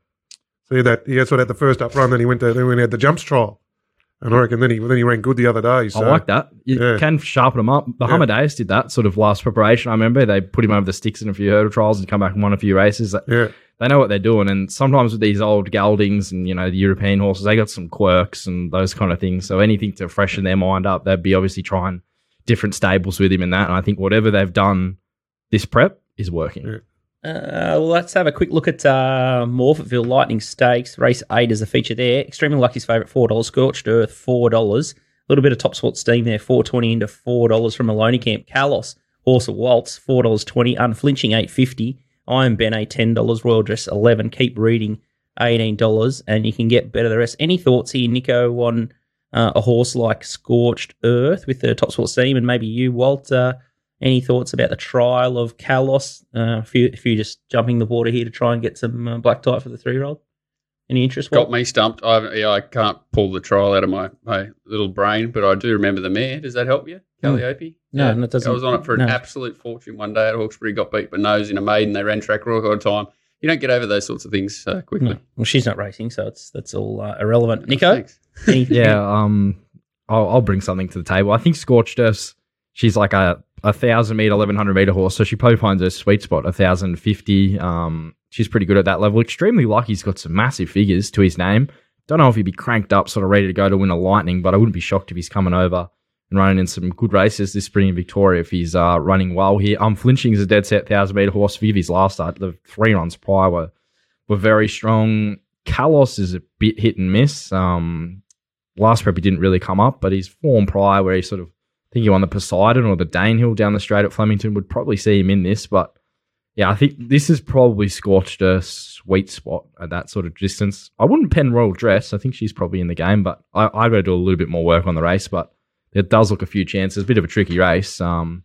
See that he sort of had the first up run, then he went to then he had the jumps trial. And I reckon then he then he ran good the other day. So. I like that. You yeah. can sharpen him up. The yeah. did that sort of last preparation. I remember they put him over the sticks in a few hurdle trials and come back and won a few races. Yeah. They know what they're doing. And sometimes with these old geldings and, you know, the European horses, they got some quirks and those kind of things. So anything to freshen their mind up, they'd be obviously trying different stables with him and that. And I think whatever they've done this prep is working. Yeah. Uh, well, let's have a quick look at uh, Morphettville Lightning Stakes. Race 8 is a feature there. Extremely Lucky's favourite, $4. Scorched Earth, $4. A little bit of top sport steam there, 420 into $4 from Maloney Camp. Kalos, Horse of Waltz, $4.20. Unflinching, 850 Iron Bene, $10. Royal Dress, 11 Keep Reading, $18. And you can get better the rest. Any thoughts here, Nico, on uh, a horse like Scorched Earth with the top sport steam? And maybe you, Walt, uh, any thoughts about the trial of Kalos? Uh, if, you, if you're just jumping the water here to try and get some uh, black type for the three year old? Any interest? Got me stumped. I, yeah, I can't pull the trial out of my, my little brain, but I do remember the mare. Does that help you, Calliope? Mm. No, yeah. no, it doesn't. I was on it for an absolute fortune one day at Hawkesbury. Got beat by nose in a maiden. They ran track record time. You don't get over those sorts of things uh, quickly. No. Well, she's not racing, so it's that's all uh, irrelevant. Nico, yeah, um, I'll, I'll, bring something to the table. I think Scorched Earth. She's like a a thousand meter, eleven hundred meter horse, so she probably finds her sweet spot. A thousand fifty. Um, she's pretty good at that level. Extremely lucky. He's got some massive figures to his name. Don't know if he'd be cranked up, sort of ready to go to win a Lightning, but I wouldn't be shocked if he's coming over and running in some good races this spring in Victoria if he's uh, running well here. Um, Flinching is a dead set thousand meter horse. For his last start, the three runs prior were were very strong. Kalos is a bit hit and miss. Um, last prep he didn't really come up, but his form prior where he sort of think you on the Poseidon or the Danehill down the straight at Flemington would probably see him in this. But yeah, I think this is probably scorched a sweet spot at that sort of distance. I wouldn't pen Royal Dress. I think she's probably in the game, but I, I got to do a little bit more work on the race. But it does look a few chances. A bit of a tricky race. Um,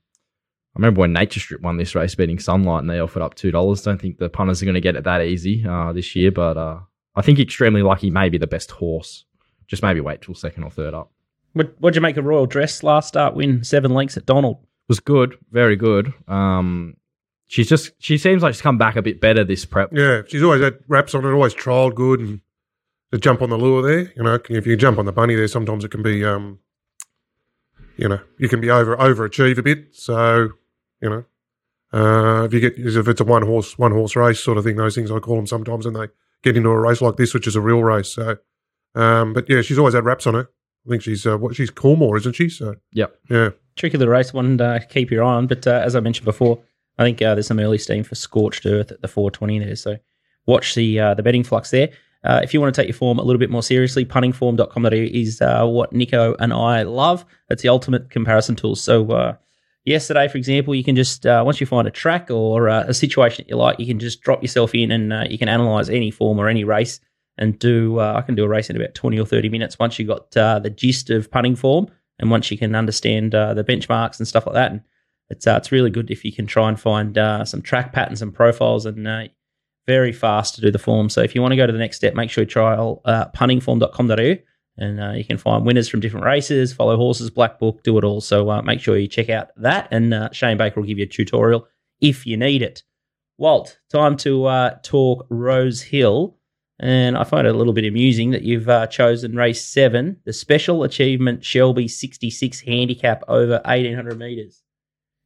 I remember when Nature Strip won this race, beating Sunlight, and they offered up two dollars. Don't think the punters are going to get it that easy uh, this year, but uh, I think extremely lucky may be the best horse. Just maybe wait till second or third up. What what'd you make of Royal Dress last start win seven lengths at Donald? Was good, very good. Um, she's just she seems like she's come back a bit better this prep. Yeah, she's always had wraps on it, always trialled good, and the jump on the lure there. You know, if you jump on the bunny there, sometimes it can be, um, you know, you can be over overachieve a bit. So, you know, uh, if you get if it's a one horse one horse race sort of thing, those things I call them sometimes, and they get into a race like this, which is a real race. So, um, but yeah, she's always had wraps on her I think she's uh, what she's Coolmore, isn't she? So yep, yeah, tricky little race, one to keep your eye on. But uh, as I mentioned before, I think uh, there's some early steam for Scorched Earth at the 420 there. So watch the uh, the betting flux there. Uh, if you want to take your form a little bit more seriously, puntingform.com.au is uh, what Nico and I love. It's the ultimate comparison tool. So uh, yesterday, for example, you can just uh, once you find a track or uh, a situation that you like, you can just drop yourself in and uh, you can analyze any form or any race and do. I can do a race in about twenty or thirty minutes once you've got the gist of punting form and once you can understand the benchmarks and stuff like that. And it's it's really good if you can try and find some track patterns and profiles and very fast to do the form. So if you want to go to the next step, make sure you trial uh, puntingform.com.au and uh, you can find winners from different races, follow horses, black book, do it all. So uh, make sure you check out that, and uh, Shane Baker will give you a tutorial if you need it. Walt, time to uh, talk Rose Hill. And I find it a little bit amusing that you've uh, chosen race seven, the special achievement Shelby 66 handicap over 1800 metres.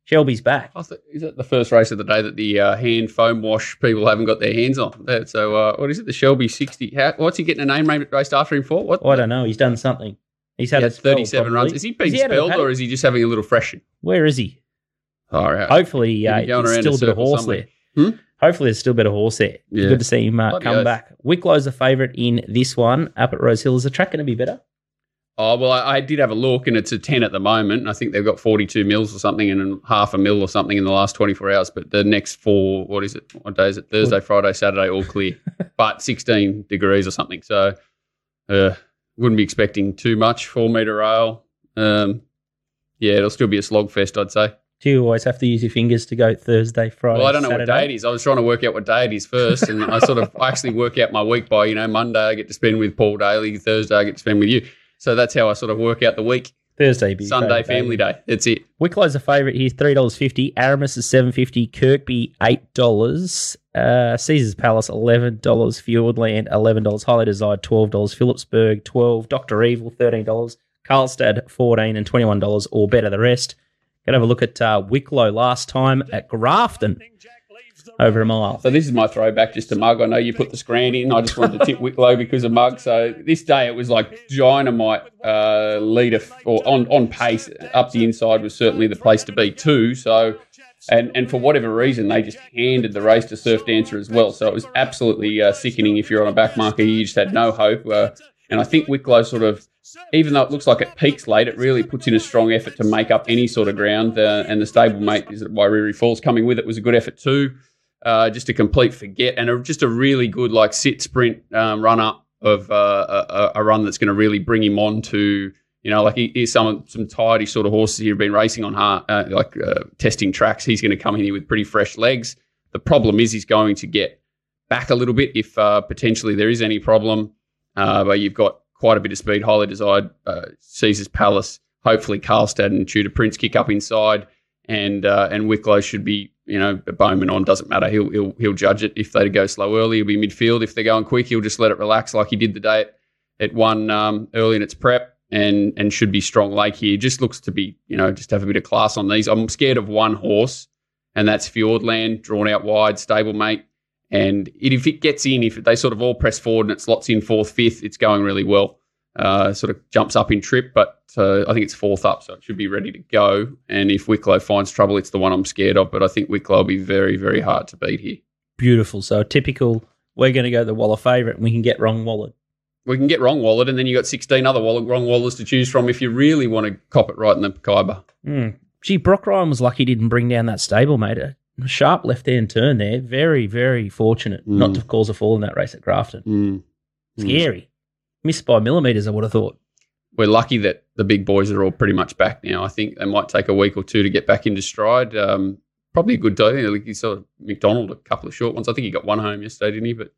Shelby's back. Thought, is it the first race of the day that the uh, hand foam wash people haven't got their hands on? So, uh, what is it? The Shelby 60. How, what's he getting a name raced after him for? What? Oh, I don't know. He's done something. He's had he 37 runs. Is he being spelled or is he just having a little freshen? Where is he? All right. Hopefully, uh, there's still a bit of horse somewhere. there. Hmm? Hopefully, there's still a bit of horse there. Yeah. Good to see him uh, come back. Wicklow's a favourite in this one up at Rose Hill. Is the track going to be better? Oh well, I, I, did have a look, and it's a ten at the moment. I think they've got forty-two mils or something, and half a mil or something in the last twenty-four hours. But the next four, what is it? What day is it? Thursday, Friday, Saturday, all clear, but sixteen degrees or something. So, uh, wouldn't be expecting too much. Four meter rail. Um, yeah, it'll still be a slog fest, I'd say. Do you always have to use your fingers to go Thursday, Friday? Well, I don't know Saturday? what day it is. I was trying to work out what day it is first, and I sort of I actually work out my week by you know Monday I get to spend with Paul Daly, Thursday I get to spend with you. So that's how I sort of work out the week. Thursday, Sunday, family day. That's it. Wicklow's a favourite here, three dollars fifty. Aramis is seven fifty. Kirkby eight dollars. Uh, Caesar's Palace eleven dollars. Fiordland eleven dollars. Highly Desired twelve dollars. Phillipsburg twelve. Doctor Evil thirteen dollars. Karlstad fourteen and twenty one dollars, or better the rest. Go have a look at uh, Wicklow last time at Grafton over a mile. So this is my throwback just to Mug. I know you put the Scran in. I just wanted to tip Wicklow because of Mug. So this day it was like dynamite uh, leader or on, on pace up the inside was certainly the place to be too. So and and for whatever reason they just handed the race to Surf Dancer as well. So it was absolutely uh, sickening. If you're on a back marker, you just had no hope. Uh, and I think Wicklow sort of even though it looks like it peaks late, it really puts in a strong effort to make up any sort of ground. Uh, and the stablemate is it Wairiri Falls coming with it was a good effort too uh, just a complete forget and a, just a really good like sit sprint um, run up of uh, a, a, run that's going to really bring him on to you know like he, he's some some tidy sort of horses he've been racing on hard uh, like uh, testing tracks. He's going to come in here with pretty fresh legs. The problem is he's going to get back a little bit if uh, potentially there is any problem. But you've got quite a bit of speed, highly desired Caesar's Palace. Hopefully, Karlstad and Tudor Prince kick up inside, and and Wicklow should be you know, Bowman on doesn't matter. He'll he'll he'll judge it. If they go slow early, he'll be midfield. If they're going quick, he'll just let it relax like he did the day it, it won um, early in its prep and and should be strong lake here. Just looks to be, you know, just have a bit of class on these. I'm scared of one horse, and that's Fiordland, drawn out wide, stablemate. And it, if it gets in, if they sort of all press forward and it slots in fourth, fifth, it's going really well uh, sort of jumps up in trip, but uh, I think it's fourth up, so it should be ready to go. And if Wicklow finds trouble, it's the one I'm scared of. But I think Wicklow will be very, very hard to beat here. Beautiful. So typical. We're going to go the Waller favourite, and we can get wrong wallet. We can get wrong wallet, and then you've got 16 other wallet, wrong wallets to choose from if you really want to cop it right in the Khyber. Mm. Gee, Brock Ryan was lucky he didn't bring down that stable, mate. A sharp left hand turn there. Very, very fortunate mm. not to cause a fall in that race at Grafton. Mm. Scary missed by millimeters. I would have thought. We're lucky that the big boys are all pretty much back now. I think they might take a week or two to get back into stride. Um, probably a good day. Like you saw McDonald a couple of short ones. I think he got one home yesterday, didn't he? But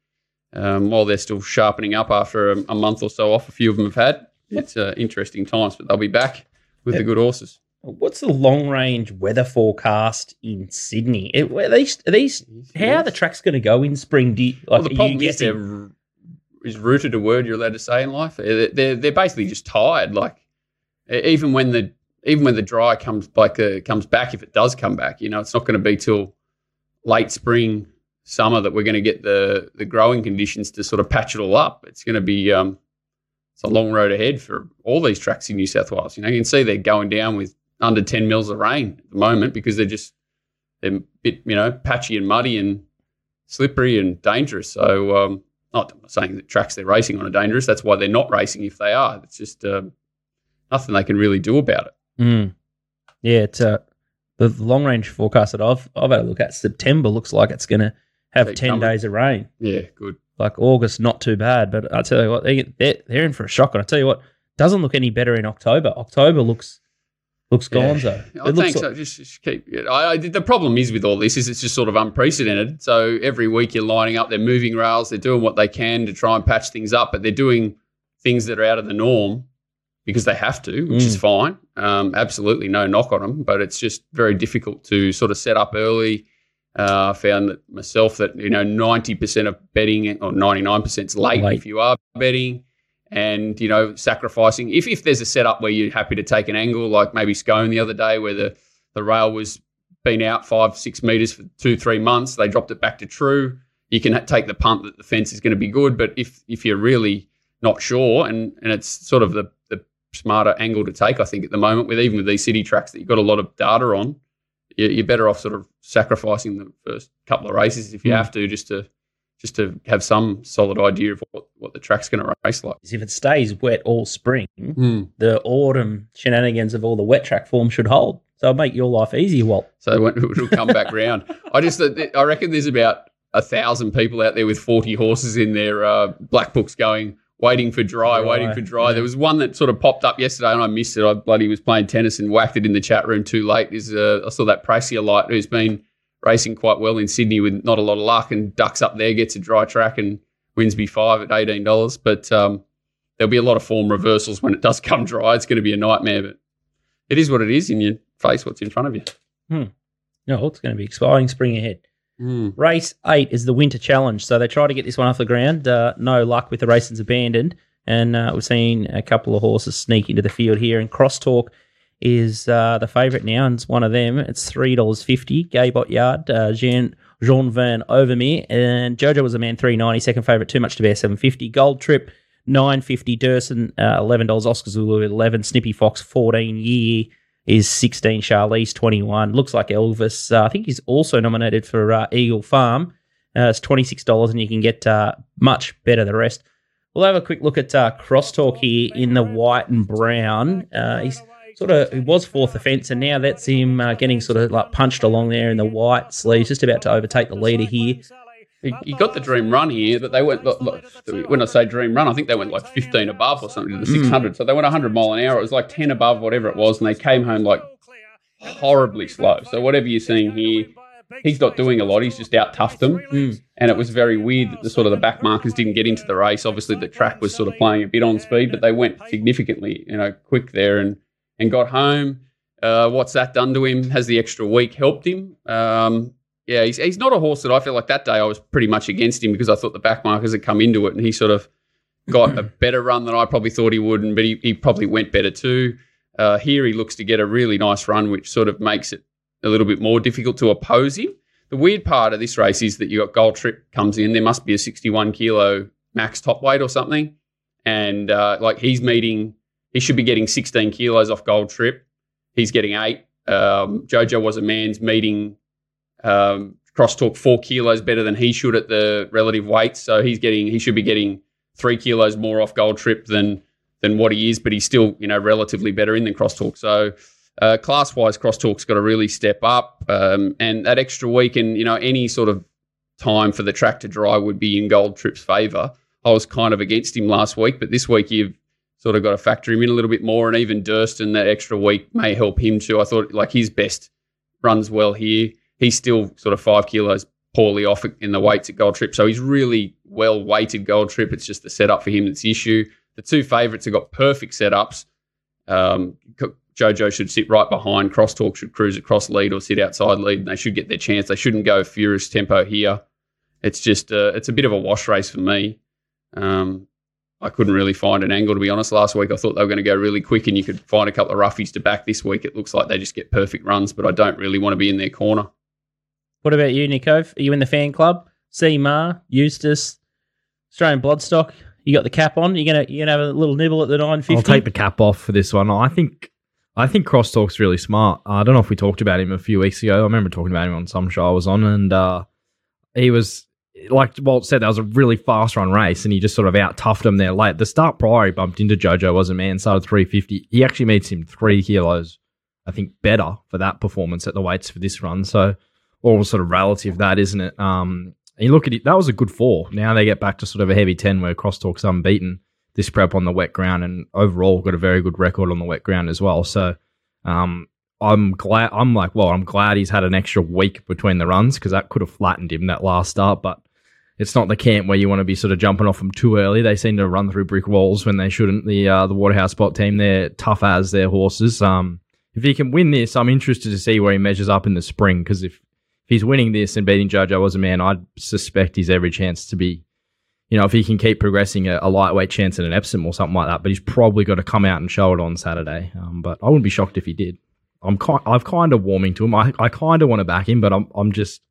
um, while they're still sharpening up after a, a, month or so off, a few of them have had. It's uh, interesting times, but they'll be back with yeah. the good horses. What's the long range weather forecast in Sydney? are these, are these how are the tracks going to go in spring? Do you, like, well, the problem is they're is rooted a word you're allowed to say in life. They're they're basically just tired. Like even when the even when the dry comes like uh, comes back, if it does come back, you know, it's not going to be till late spring, summer that we're going to get the the growing conditions to sort of patch it all up. It's going to be um, it's a long road ahead for all these tracks in New South Wales. You know, you can see they're going down with under 10 mils of rain at the moment because they're just they're a bit, you know, patchy and muddy and slippery and dangerous. So, um, not saying that tracks they're racing on are dangerous. That's why they're not racing if they are. It's just um, nothing they can really do about it. Mm. Yeah, it's uh, the long range forecast that I've I've had a look at. September looks like it's going to have Keep ten coming. days of rain. Yeah, good. Like August, not too bad, but I tell you what, they, they're, they're in for a shock. And I tell you what, doesn't look any better in October. October looks looks gonzo. I It looks think so. like- Just, just keep. I, I, the problem is with all this is it's just sort of unprecedented. So every week you're lining up, they're moving rails, they're doing what they can to try and patch things up, but they're doing things that are out of the norm because they have to, which is fine. Um, absolutely no knock on them, but it's just very difficult to sort of set up early. Uh, I found that myself that you know ninety percent of betting or ninety nine percent is late, Late. if you are betting, and you know sacrificing. If if there's a setup where you're happy to take an angle, like maybe Scone the other day, where the the rail was been out five six meters for two three months, they dropped it back to true. You can take the punt that the fence is going to be good, but if if you're really not sure, and and it's sort of the the smarter angle to take, I think at the moment with even with these city tracks that you've got a lot of data on, you- you're better off sort of sacrificing the first couple of races if you Mm. have to, just to just to have some solid idea of what, what the track's going to race like. if it stays wet all spring, the autumn shenanigans of all the wet track form should hold. So it'll make your life easier, Walt. So it'll come back round. I just I reckon there's about a thousand people out there with 40 horses in their uh, black books going. Waiting for dry, Dry, waiting for dry. yeah. There was one that sort of popped up yesterday, and I missed it. I bloody was playing tennis and whacked it in the chat room too late. Is uh, I saw that Prasia light who's been racing quite well in Sydney with not a lot of luck, and ducks up there, gets a dry track, and wins me five at eighteen dollars. But um, there'll be a lot of form reversals when it does come dry. It's going to be a nightmare, but it is what it is, and you face what's in front of you. No, it's going to be exciting spring ahead. Race eight is the Winter Challenge. So they try to get this one off the ground. Uh, no luck with the races abandoned. And uh, we've seen a couple of horses sneak into the field here. And Crosstalk is uh, the favourite now, and it's one of them. It's $3.50. Gaybot Yard, uh, Jean, Jean Van Overmeire. And Jojo was a man, three ninety. Second favourite, Too Much to Bear, 750 Gold Trip, 950 Durston, uh, $11. Oscar Zulu, 11 Snippy Fox, 14 Year is 16 Charlize 21 looks like Elvis uh, I think he's also nominated for uh, Eagle Farm uh, it's $26 and you can get much better the rest we'll have a quick look at Crosstalk here in the white and brown he's sort of it was fourth offence and now that's him uh, getting sort of like punched along there in the white sleeves just about to overtake the leader here You got the dream run here, but they went. Look, look, when I say dream run, I think they went like 15 above or something to the 600. So they went 100 mile an hour. It was like 10 above whatever it was, and they came home like horribly slow. So whatever you're seeing here, he's not doing a lot. He's just out toughed them, and it was very weird that the sort of the back markers didn't get into the race. Obviously, the track was sort of playing a bit on speed, but they went significantly, you know, quick there and and got home. Uh, what's that done to him? Has the extra week helped him? Um, yeah, he's, he's not a horse that I feel like that day I was pretty much against him because I thought the back markers had come into it and he sort of got a better run than I probably thought he would, and but he, he probably went better too. Uh, here he looks to get a really nice run, which sort of makes it a little bit more difficult to oppose him. The weird part of this race is that you got Gold Trip comes in. There must be a 61 kilo max top weight or something, and uh, like he's meeting, he should be getting 16 kilos off Gold Trip. He's getting eight. Um, Jojo was a man's meeting um, crosstalk four kilos better than he should at the relative weights. So he's getting he should be getting three kilos more off gold trip than than what he is, but he's still you know relatively better in than crosstalk. So uh, class wise, crosstalk's got to really step up, um, and that extra week and you know any sort of time for the track to dry would be in gold trip's favour. I was kind of against him last week, but this week you've sort of got to factor him in a little bit more, and even Durston that extra week may help him too. I thought like his best runs well here. He's still sort of five kilos poorly off in the weights at Gold Trip, so he's really well weighted Gold Trip. It's just the setup for him that's the issue. The two favourites have got perfect setups. Um, Jojo should sit right behind. Crosstalk should cruise across lead or sit outside lead, and they should get their chance. They shouldn't go furious tempo here. It's just uh, it's a bit of a wash race for me. Um, I couldn't really find an angle to be honest. Last week I thought they were going to go really quick, and you could find a couple of roughies to back. This week it looks like they just get perfect runs, but I don't really want to be in their corner. What about you, Nico? Are you in the fan club? C Maher, Eustace, Australian Bloodstock. You got the cap on. You're gonna you gonna have a little nibble at the nine fifty. I'll take the cap off for this one. I think I think Crosstalk's really smart. Uh, I don't know if we talked about him a few weeks ago. I remember talking about him on some show I was on, and uh, he was like Walt said, that was a really fast run race, and he just sort of out toughed him there late. The start prior, he bumped into Jojo, was a man, started 350. He actually meets him three kilos, I think, better for that performance at the weights for this run. So, all sort of relative that, isn't it? Um, you look at it, that was a good four. Now they get back to sort of a heavy 10 where Crosstalk's unbeaten this prep on the wet ground and overall got a very good record on the wet ground as well. So, um, I'm glad. I'm like, well, I'm glad he's had an extra week between the runs because that could have flattened him that last start. But it's not the camp where you want to be sort of jumping off them too early. They seem to run through brick walls when they shouldn't. The uh, the Waterhouse Bott team, they're tough as their horses. Um, if he can win this, I'm interested to see where he measures up in the spring because if, if he's winning this and beating Jojo was a man, I'd suspect he's every chance to be. You know, if he can keep progressing a, a lightweight chance at an Epsom or something like that, but he's probably got to come out and show it on Saturday. Um, but I wouldn't be shocked if he did. I'm kind, I've kind of warming to him. I, I kind of want to back him, but I'm, I'm just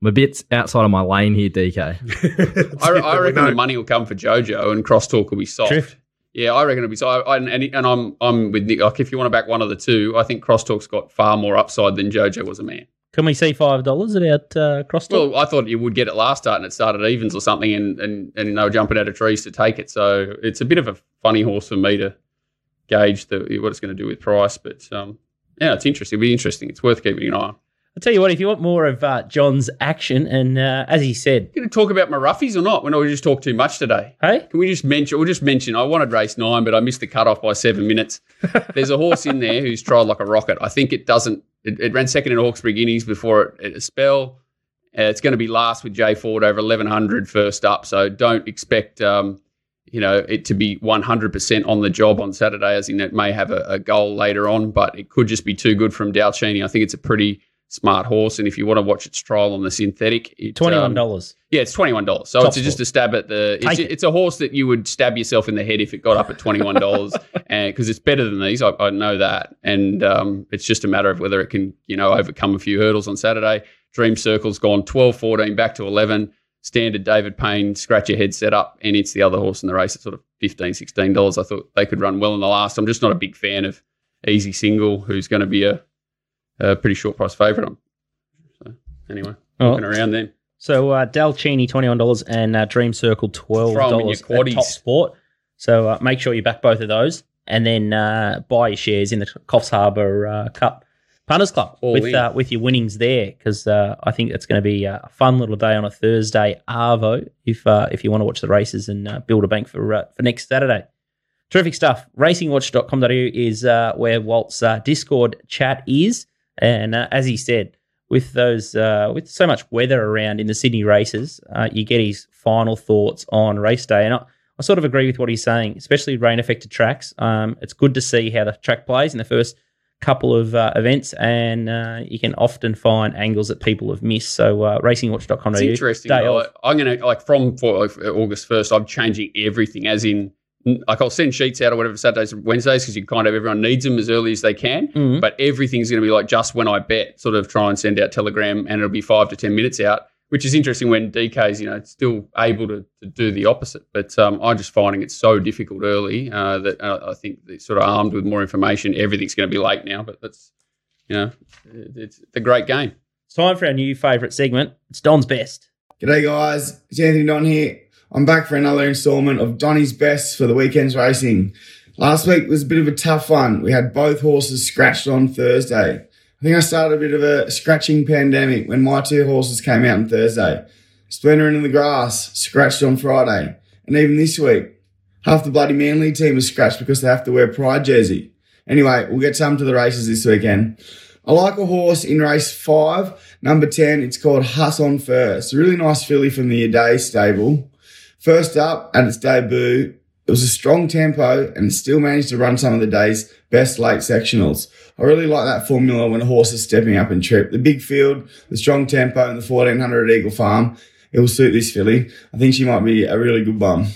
I'm a bit outside of my lane here, DK. I, I reckon the money will come for JoJo and crosstalk will be soft. Drift. Yeah, I reckon it'll be so. I, and, and I'm I'm with Nick. Like, if you want to back one of the two, I think Crosstalk's got far more upside than JoJo was a man. Can we see five dollars about uh, Crosstalk? Well, I thought you would get it last start, and it started evens or something, and, and and they were jumping out of trees to take it. So it's a bit of a funny horse for me to gauge the what it's going to do with price. But um, yeah, it's interesting. It'll be interesting. It's worth keeping an eye on. I'll tell you what, if you want more of uh, John's action, and uh, as he said, going to talk about my roughies or not? When we just talk too much today. Hey, can we just mention? We'll just mention. I wanted race nine, but I missed the cutoff by seven minutes. There's a horse in there who's tried like a rocket. I think it doesn't. It, it ran second in Hawkesbury Guineas before it, it a spell. Uh, it's going to be last with Jay Ford over 1100 first up. So don't expect. Um, you know, it to be 100% on the job on Saturday, as in it may have a, a goal later on, but it could just be too good from Dalcini. I think it's a pretty smart horse. And if you want to watch its trial on the synthetic, it, twenty one um, dollars. Yeah, it's twenty one dollars. So Top it's just a stab at the. It's, it. it's, a horse that you would stab yourself in the head if it got up at twenty one dollars, and because it's better than these, I, I know that. And um, it's just a matter of whether it can, you know, overcome a few hurdles on Saturday. Dream Circle's gone 12, 14, back to eleven. Standard David Payne scratch your head set up, and it's the other horse in the race at sort of 15 $16. I thought they could run well in the last. I'm just not a big fan of Easy Single, who's going to be a a pretty short price favourite. on. So anyway, oh. looking around then. So uh, Dalcini one dollars and uh, Dream Circle twelve dollars at Top Sport. So uh, make sure you back both of those, and then uh, buy your shares in the Coffs Harbour uh, Cup Punters Club All with uh, with your winnings there, because uh, I think it's going to be a fun little day on a Thursday Arvo if if you want to watch the races and build a bank for for next Saturday. Terrific stuff. Racingwatch.com.au is where Walt's Discord chat is. And uh, as he said, with those uh, with so much weather around in the Sydney races, uh, you get his final thoughts on race day. And I, I, sort of agree with what he's saying, especially rain affected tracks. Um, it's good to see how the track plays in the first couple of uh, events, and uh, you can often find angles that people have missed. So, uh, racingwatch.com. It's interesting. Though, I'm going to like from August 1st, I'm changing everything, as in like I'll send sheets out or whatever Saturdays and Wednesdays because you kind of everyone needs them as early as they can. Mm-hmm. But everything's going to be like just when I bet, sort of try and send out telegram and it'll be five to ten minutes out, which is interesting when DK's you know still able to, to do the opposite. But um, I'm just finding it so difficult early uh, that uh, I think sort of armed with more information, everything's going to be late now. But that's you know it's a great game. It's time for our new favourite segment. It's Don's best. G'day guys, it's Anthony Don here. I'm back for another installment of Donny's Best for the weekend's racing. Last week was a bit of a tough one. We had both horses scratched on Thursday. I think I started a bit of a scratching pandemic when my two horses came out on Thursday. Splendor in the grass, scratched on Friday. And even this week, half the bloody Manly team was scratched because they have to wear Pride jersey. Anyway, we'll get some to the races this weekend. I like a horse in race five, number 10. It's called Huss on First. A really nice filly from the Aday stable. First up at its debut, it was a strong tempo and still managed to run some of the day's best late sectionals. I really like that formula when a horse is stepping up and trip. The big field, the strong tempo, and the 1400 Eagle Farm, it will suit this filly. I think she might be a really good bum.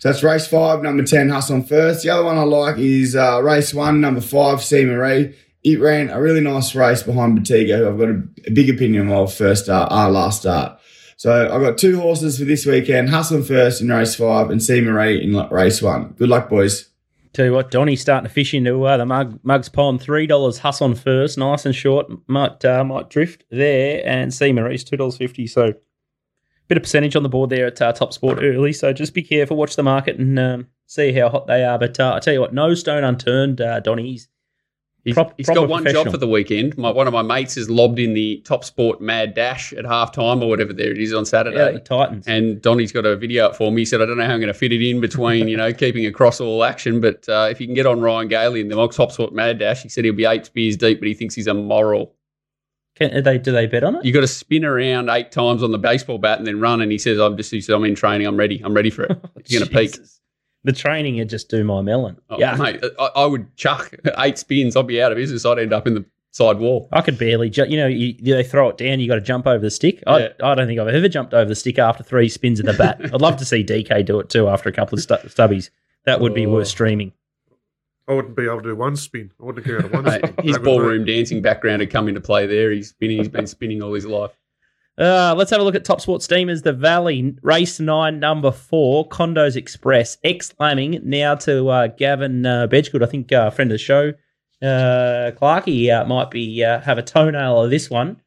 So that's race five, number 10, Hustle on first. The other one I like is uh, race one, number five, C. Marie. It ran a really nice race behind Batiga, who I've got a, a big opinion of first start, uh, last start. So I've got two horses for this weekend Hustle First in race five and C Marie in race one. Good luck, boys. Tell you what, Donnie's starting to fish into uh, the mug, Mugs Pond. Three dollars Huss on first, nice and short. Might uh, might drift there, and C Marie's two dollars fifty. So bit of percentage on the board there at uh, Top Sport early. So just be careful, watch the market, and um, see how hot they are. But uh, I tell you what, no stone unturned, uh, Prop, he's got one job for the weekend. My, one of my mates has lobbed in the Top Sport Mad Dash at half time or whatever there it is on Saturday. Yeah, the Titans. And Donny's got a video up for me. He said, I don't know how I'm going to fit it in between, you know, keeping across all action. But uh, if you can get on Ryan Gailey in the Top Sport Mad Dash, he said he'll be eight spears deep, but he thinks he's a moral. Can, they do they bet on it? You got to spin around eight times on the baseball bat and then run. And he says, "I'm just, he said, I'm in training. I'm ready. I'm ready for it. You're going to peak." The training would just do my melon. Oh, yeah, mate, I, I, would chuck eight spins. I'd be out of business. I'd end up in the side wall. I could barely, ju- you know, you, they throw it down. You got to jump over the stick. I, yeah. I don't think I've ever jumped over the stick after three spins of the bat. I'd love to see DK do it too after a couple of stu- stubbies. That would be oh. worth streaming. I wouldn't be able to do one spin. I wouldn't care one spin. His ballroom dancing background had come into play there. He's spinning. He's been spinning all his life. Uh, let's have a look at Top Sport Steamers. The Valley, race nine, number four, Condos Express, ex Lambing, now to uh, Gavin uh, Bedggood, I think, uh, friend of the show. Uh, uh, might be uh, have a toenail of this one.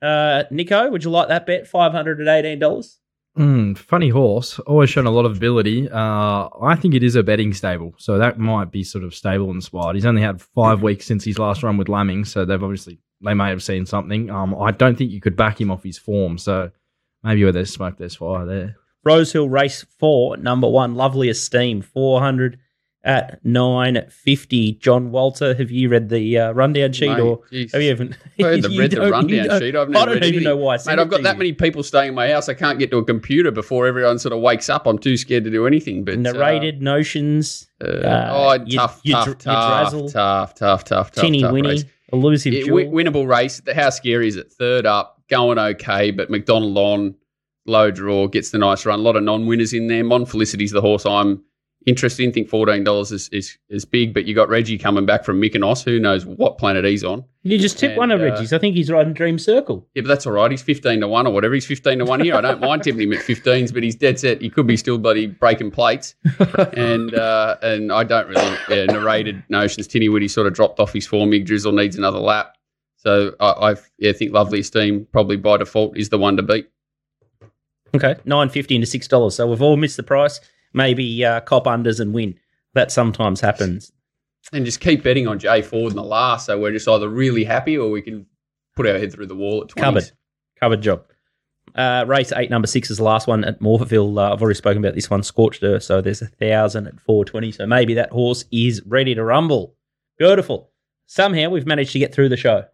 Uh, Nico, would you like that bet? $518? Mm, funny horse, always shown a lot of ability. Uh, I think it is a betting stable, so that might be sort of stable inspired. He's only had five weeks since his last run with Lambing, so they've obviously they may have seen something. Um, I don't think you could back him off his form. So maybe where there's smoke, there's fire there. Rosehill Race Four, number one, Lovely Esteem, four hundred at nine fifty. John Walter, have you read the uh, rundown sheet, Mate, or geez. have you even I read the rundown sheet? I've never I don't even know why. I Mate, I've got that you. many people staying in my house. I can't get to a computer before everyone sort of wakes up. I'm too scared to do anything. But narrated uh, notions. Uh, oh, tough, you, tough, you, tough, tough, tough, tough, tough, Tinny tough Winnie. race. Elusive Yeah, winnable race. How scary is it? Third up, going okay, but McDonald on low draw gets the nice run. A lot of non-winners in there. Mon Felicity's the horse I'm interested in. Think fourteen dollars is, is is big, but you got Reggie coming back from Mykonos. Who knows what planet he's on? you just tip and, one of uh, Reggie's. I think he's riding Dream Circle. Yeah, but that's all right. He's fifteen to one or whatever. He's fifteen to one here. I don't mind tipping him at fifteens, but he's dead set. He could be still bloody breaking plates, and uh, and I don't really yeah, narrated notions. Tinny Woody sort of dropped off his form. Mig Drizzle needs another lap. So I, I yeah, think Lovely Esteem probably by default is the one to beat. Okay, nine fifty into six dollars. So we've all missed the price. Maybe uh, cop unders and win. That sometimes happens. And just keep betting on Jay Ford in the last. So we're just either really happy or we can put our head through the wall at 20s. Covered, covered job. Uh, race eight, number six is the last one at Morphettville. Uh, I've already spoken about this one, Scorched Earth. So there's a thousand at four twenty. So maybe that horse is ready to rumble. Beautiful. Somehow we've managed to get through the show.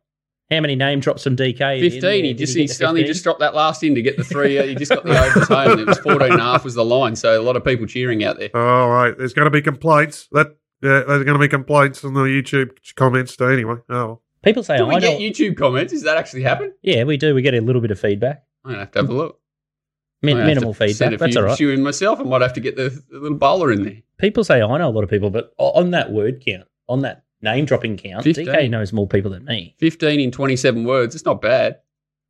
How many name drops from DK? 15. He just he suddenly just dropped that last in to get the three. Uh, he just got the overtone. It was 14 and a half was the line. So a lot of people cheering out there. All right, there's going to be complaints. That yeah, there's going to be complaints in the YouTube comments too. Anyway, oh, People say, Do I we know. get YouTube comments? Does that actually happen? yeah, we do. We get a little bit of feedback. I'm gonna have to have a look. Min- I might have minimal send feedback. a That's few, all right. few in myself. I might have to get the, the little bowler in there. People say I know a lot of people, but on that word count, on that name dropping count, 15. DK knows more people than me. 15 in 27 words. It's not bad.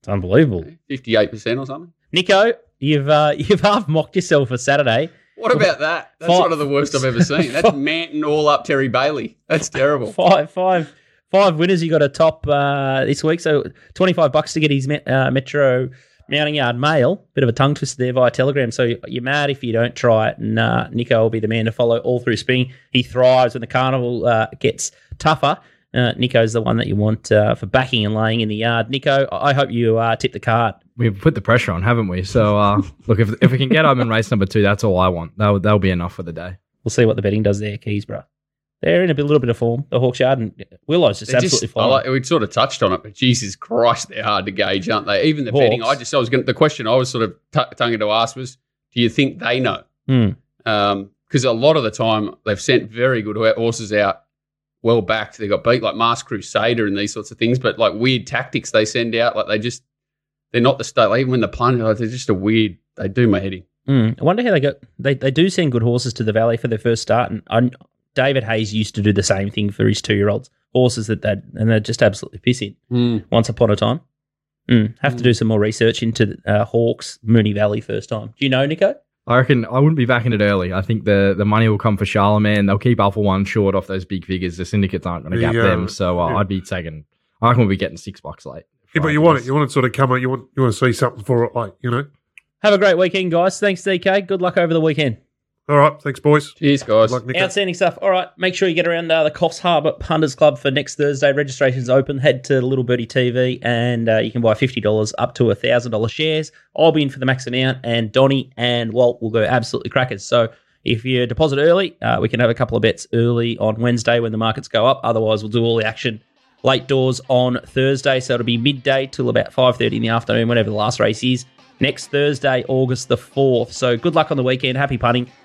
It's unbelievable. 58% or something. Nico, you've uh, you've half mocked yourself for Saturday. What about that? That's Five- one of the worst I've ever seen. That's Manton all up Terry Bailey. That's terrible. Five five five winners. You got a top uh, this week, so twenty five bucks to get his uh, Metro Mounting Yard mail. Bit of a tongue twister there via Telegram. So you're mad if you don't try it, and uh, Nico will be the man to follow all through spring. He thrives when the carnival uh, gets tougher. Uh, Nico's the one that you want uh, for backing and laying in the yard. Nico, I hope you uh, tip the card. We've put the pressure on, haven't we? So, uh, look, if, if we can get home in race number two, that's all I want. That'll, that'll be enough for the day. We'll see what the betting does there, Keysborough. They're in a bit, little bit of form. The Hawkes Yard and Willow's just They're absolutely just- fine. like, we sort of touched on it, but Jesus Christ, they're hard to gauge, aren't they? Even the betting. I just, I was going. The question I was sort of t- tonguing to ask was, do you think they know? Because a lot of the time they've sent very good horses out, well backed. They got beat like Mask Crusader and these sorts of things, but like weird tactics they send out, like they just they're not the state. Like even when the plunge, like, they're just a weird. They do my head in. Mm. I wonder how they got. They they do send good horses to the valley for their first start, and I, David Hayes used to do the same thing for his two year olds horses that they and they're just absolutely pissing once upon a time. Mm, have to do some more research into uh, Hawkes Mooney Valley first time. Do you know, Nico? I reckon I wouldn't be backing it early. I think the, the money will come for Charlemagne. They'll keep Alpha One short off those big figures. The syndicates aren't going to gap them. So uh, yeah. I'd be taking, I reckon we'll be getting six bucks late. Yeah, but you want it. You want to sort of come. You want you want to see something for it, like you know. Have a great weekend, guys. Thanks, DK. Good luck over the weekend. All right. Thanks, boys. Cheers, guys. Luck, Outstanding stuff. All right. Make sure you get around uh, the Coffs Harbour Punters Club for next Thursday. Registration's open. Head to Little Birdie TV and uh, you can buy $50 up to $1,000 shares. I'll be in for the max amount, and Donny and Walt will go absolutely crackers. So if you deposit early, uh, we can have a couple of bets early on Wednesday when the markets go up. Otherwise, we'll do all the action late doors on Thursday. So it'll be midday till about 5.30 in the afternoon, whenever the last race is. Next Thursday, August the 4th. So good luck on the weekend. Happy punting,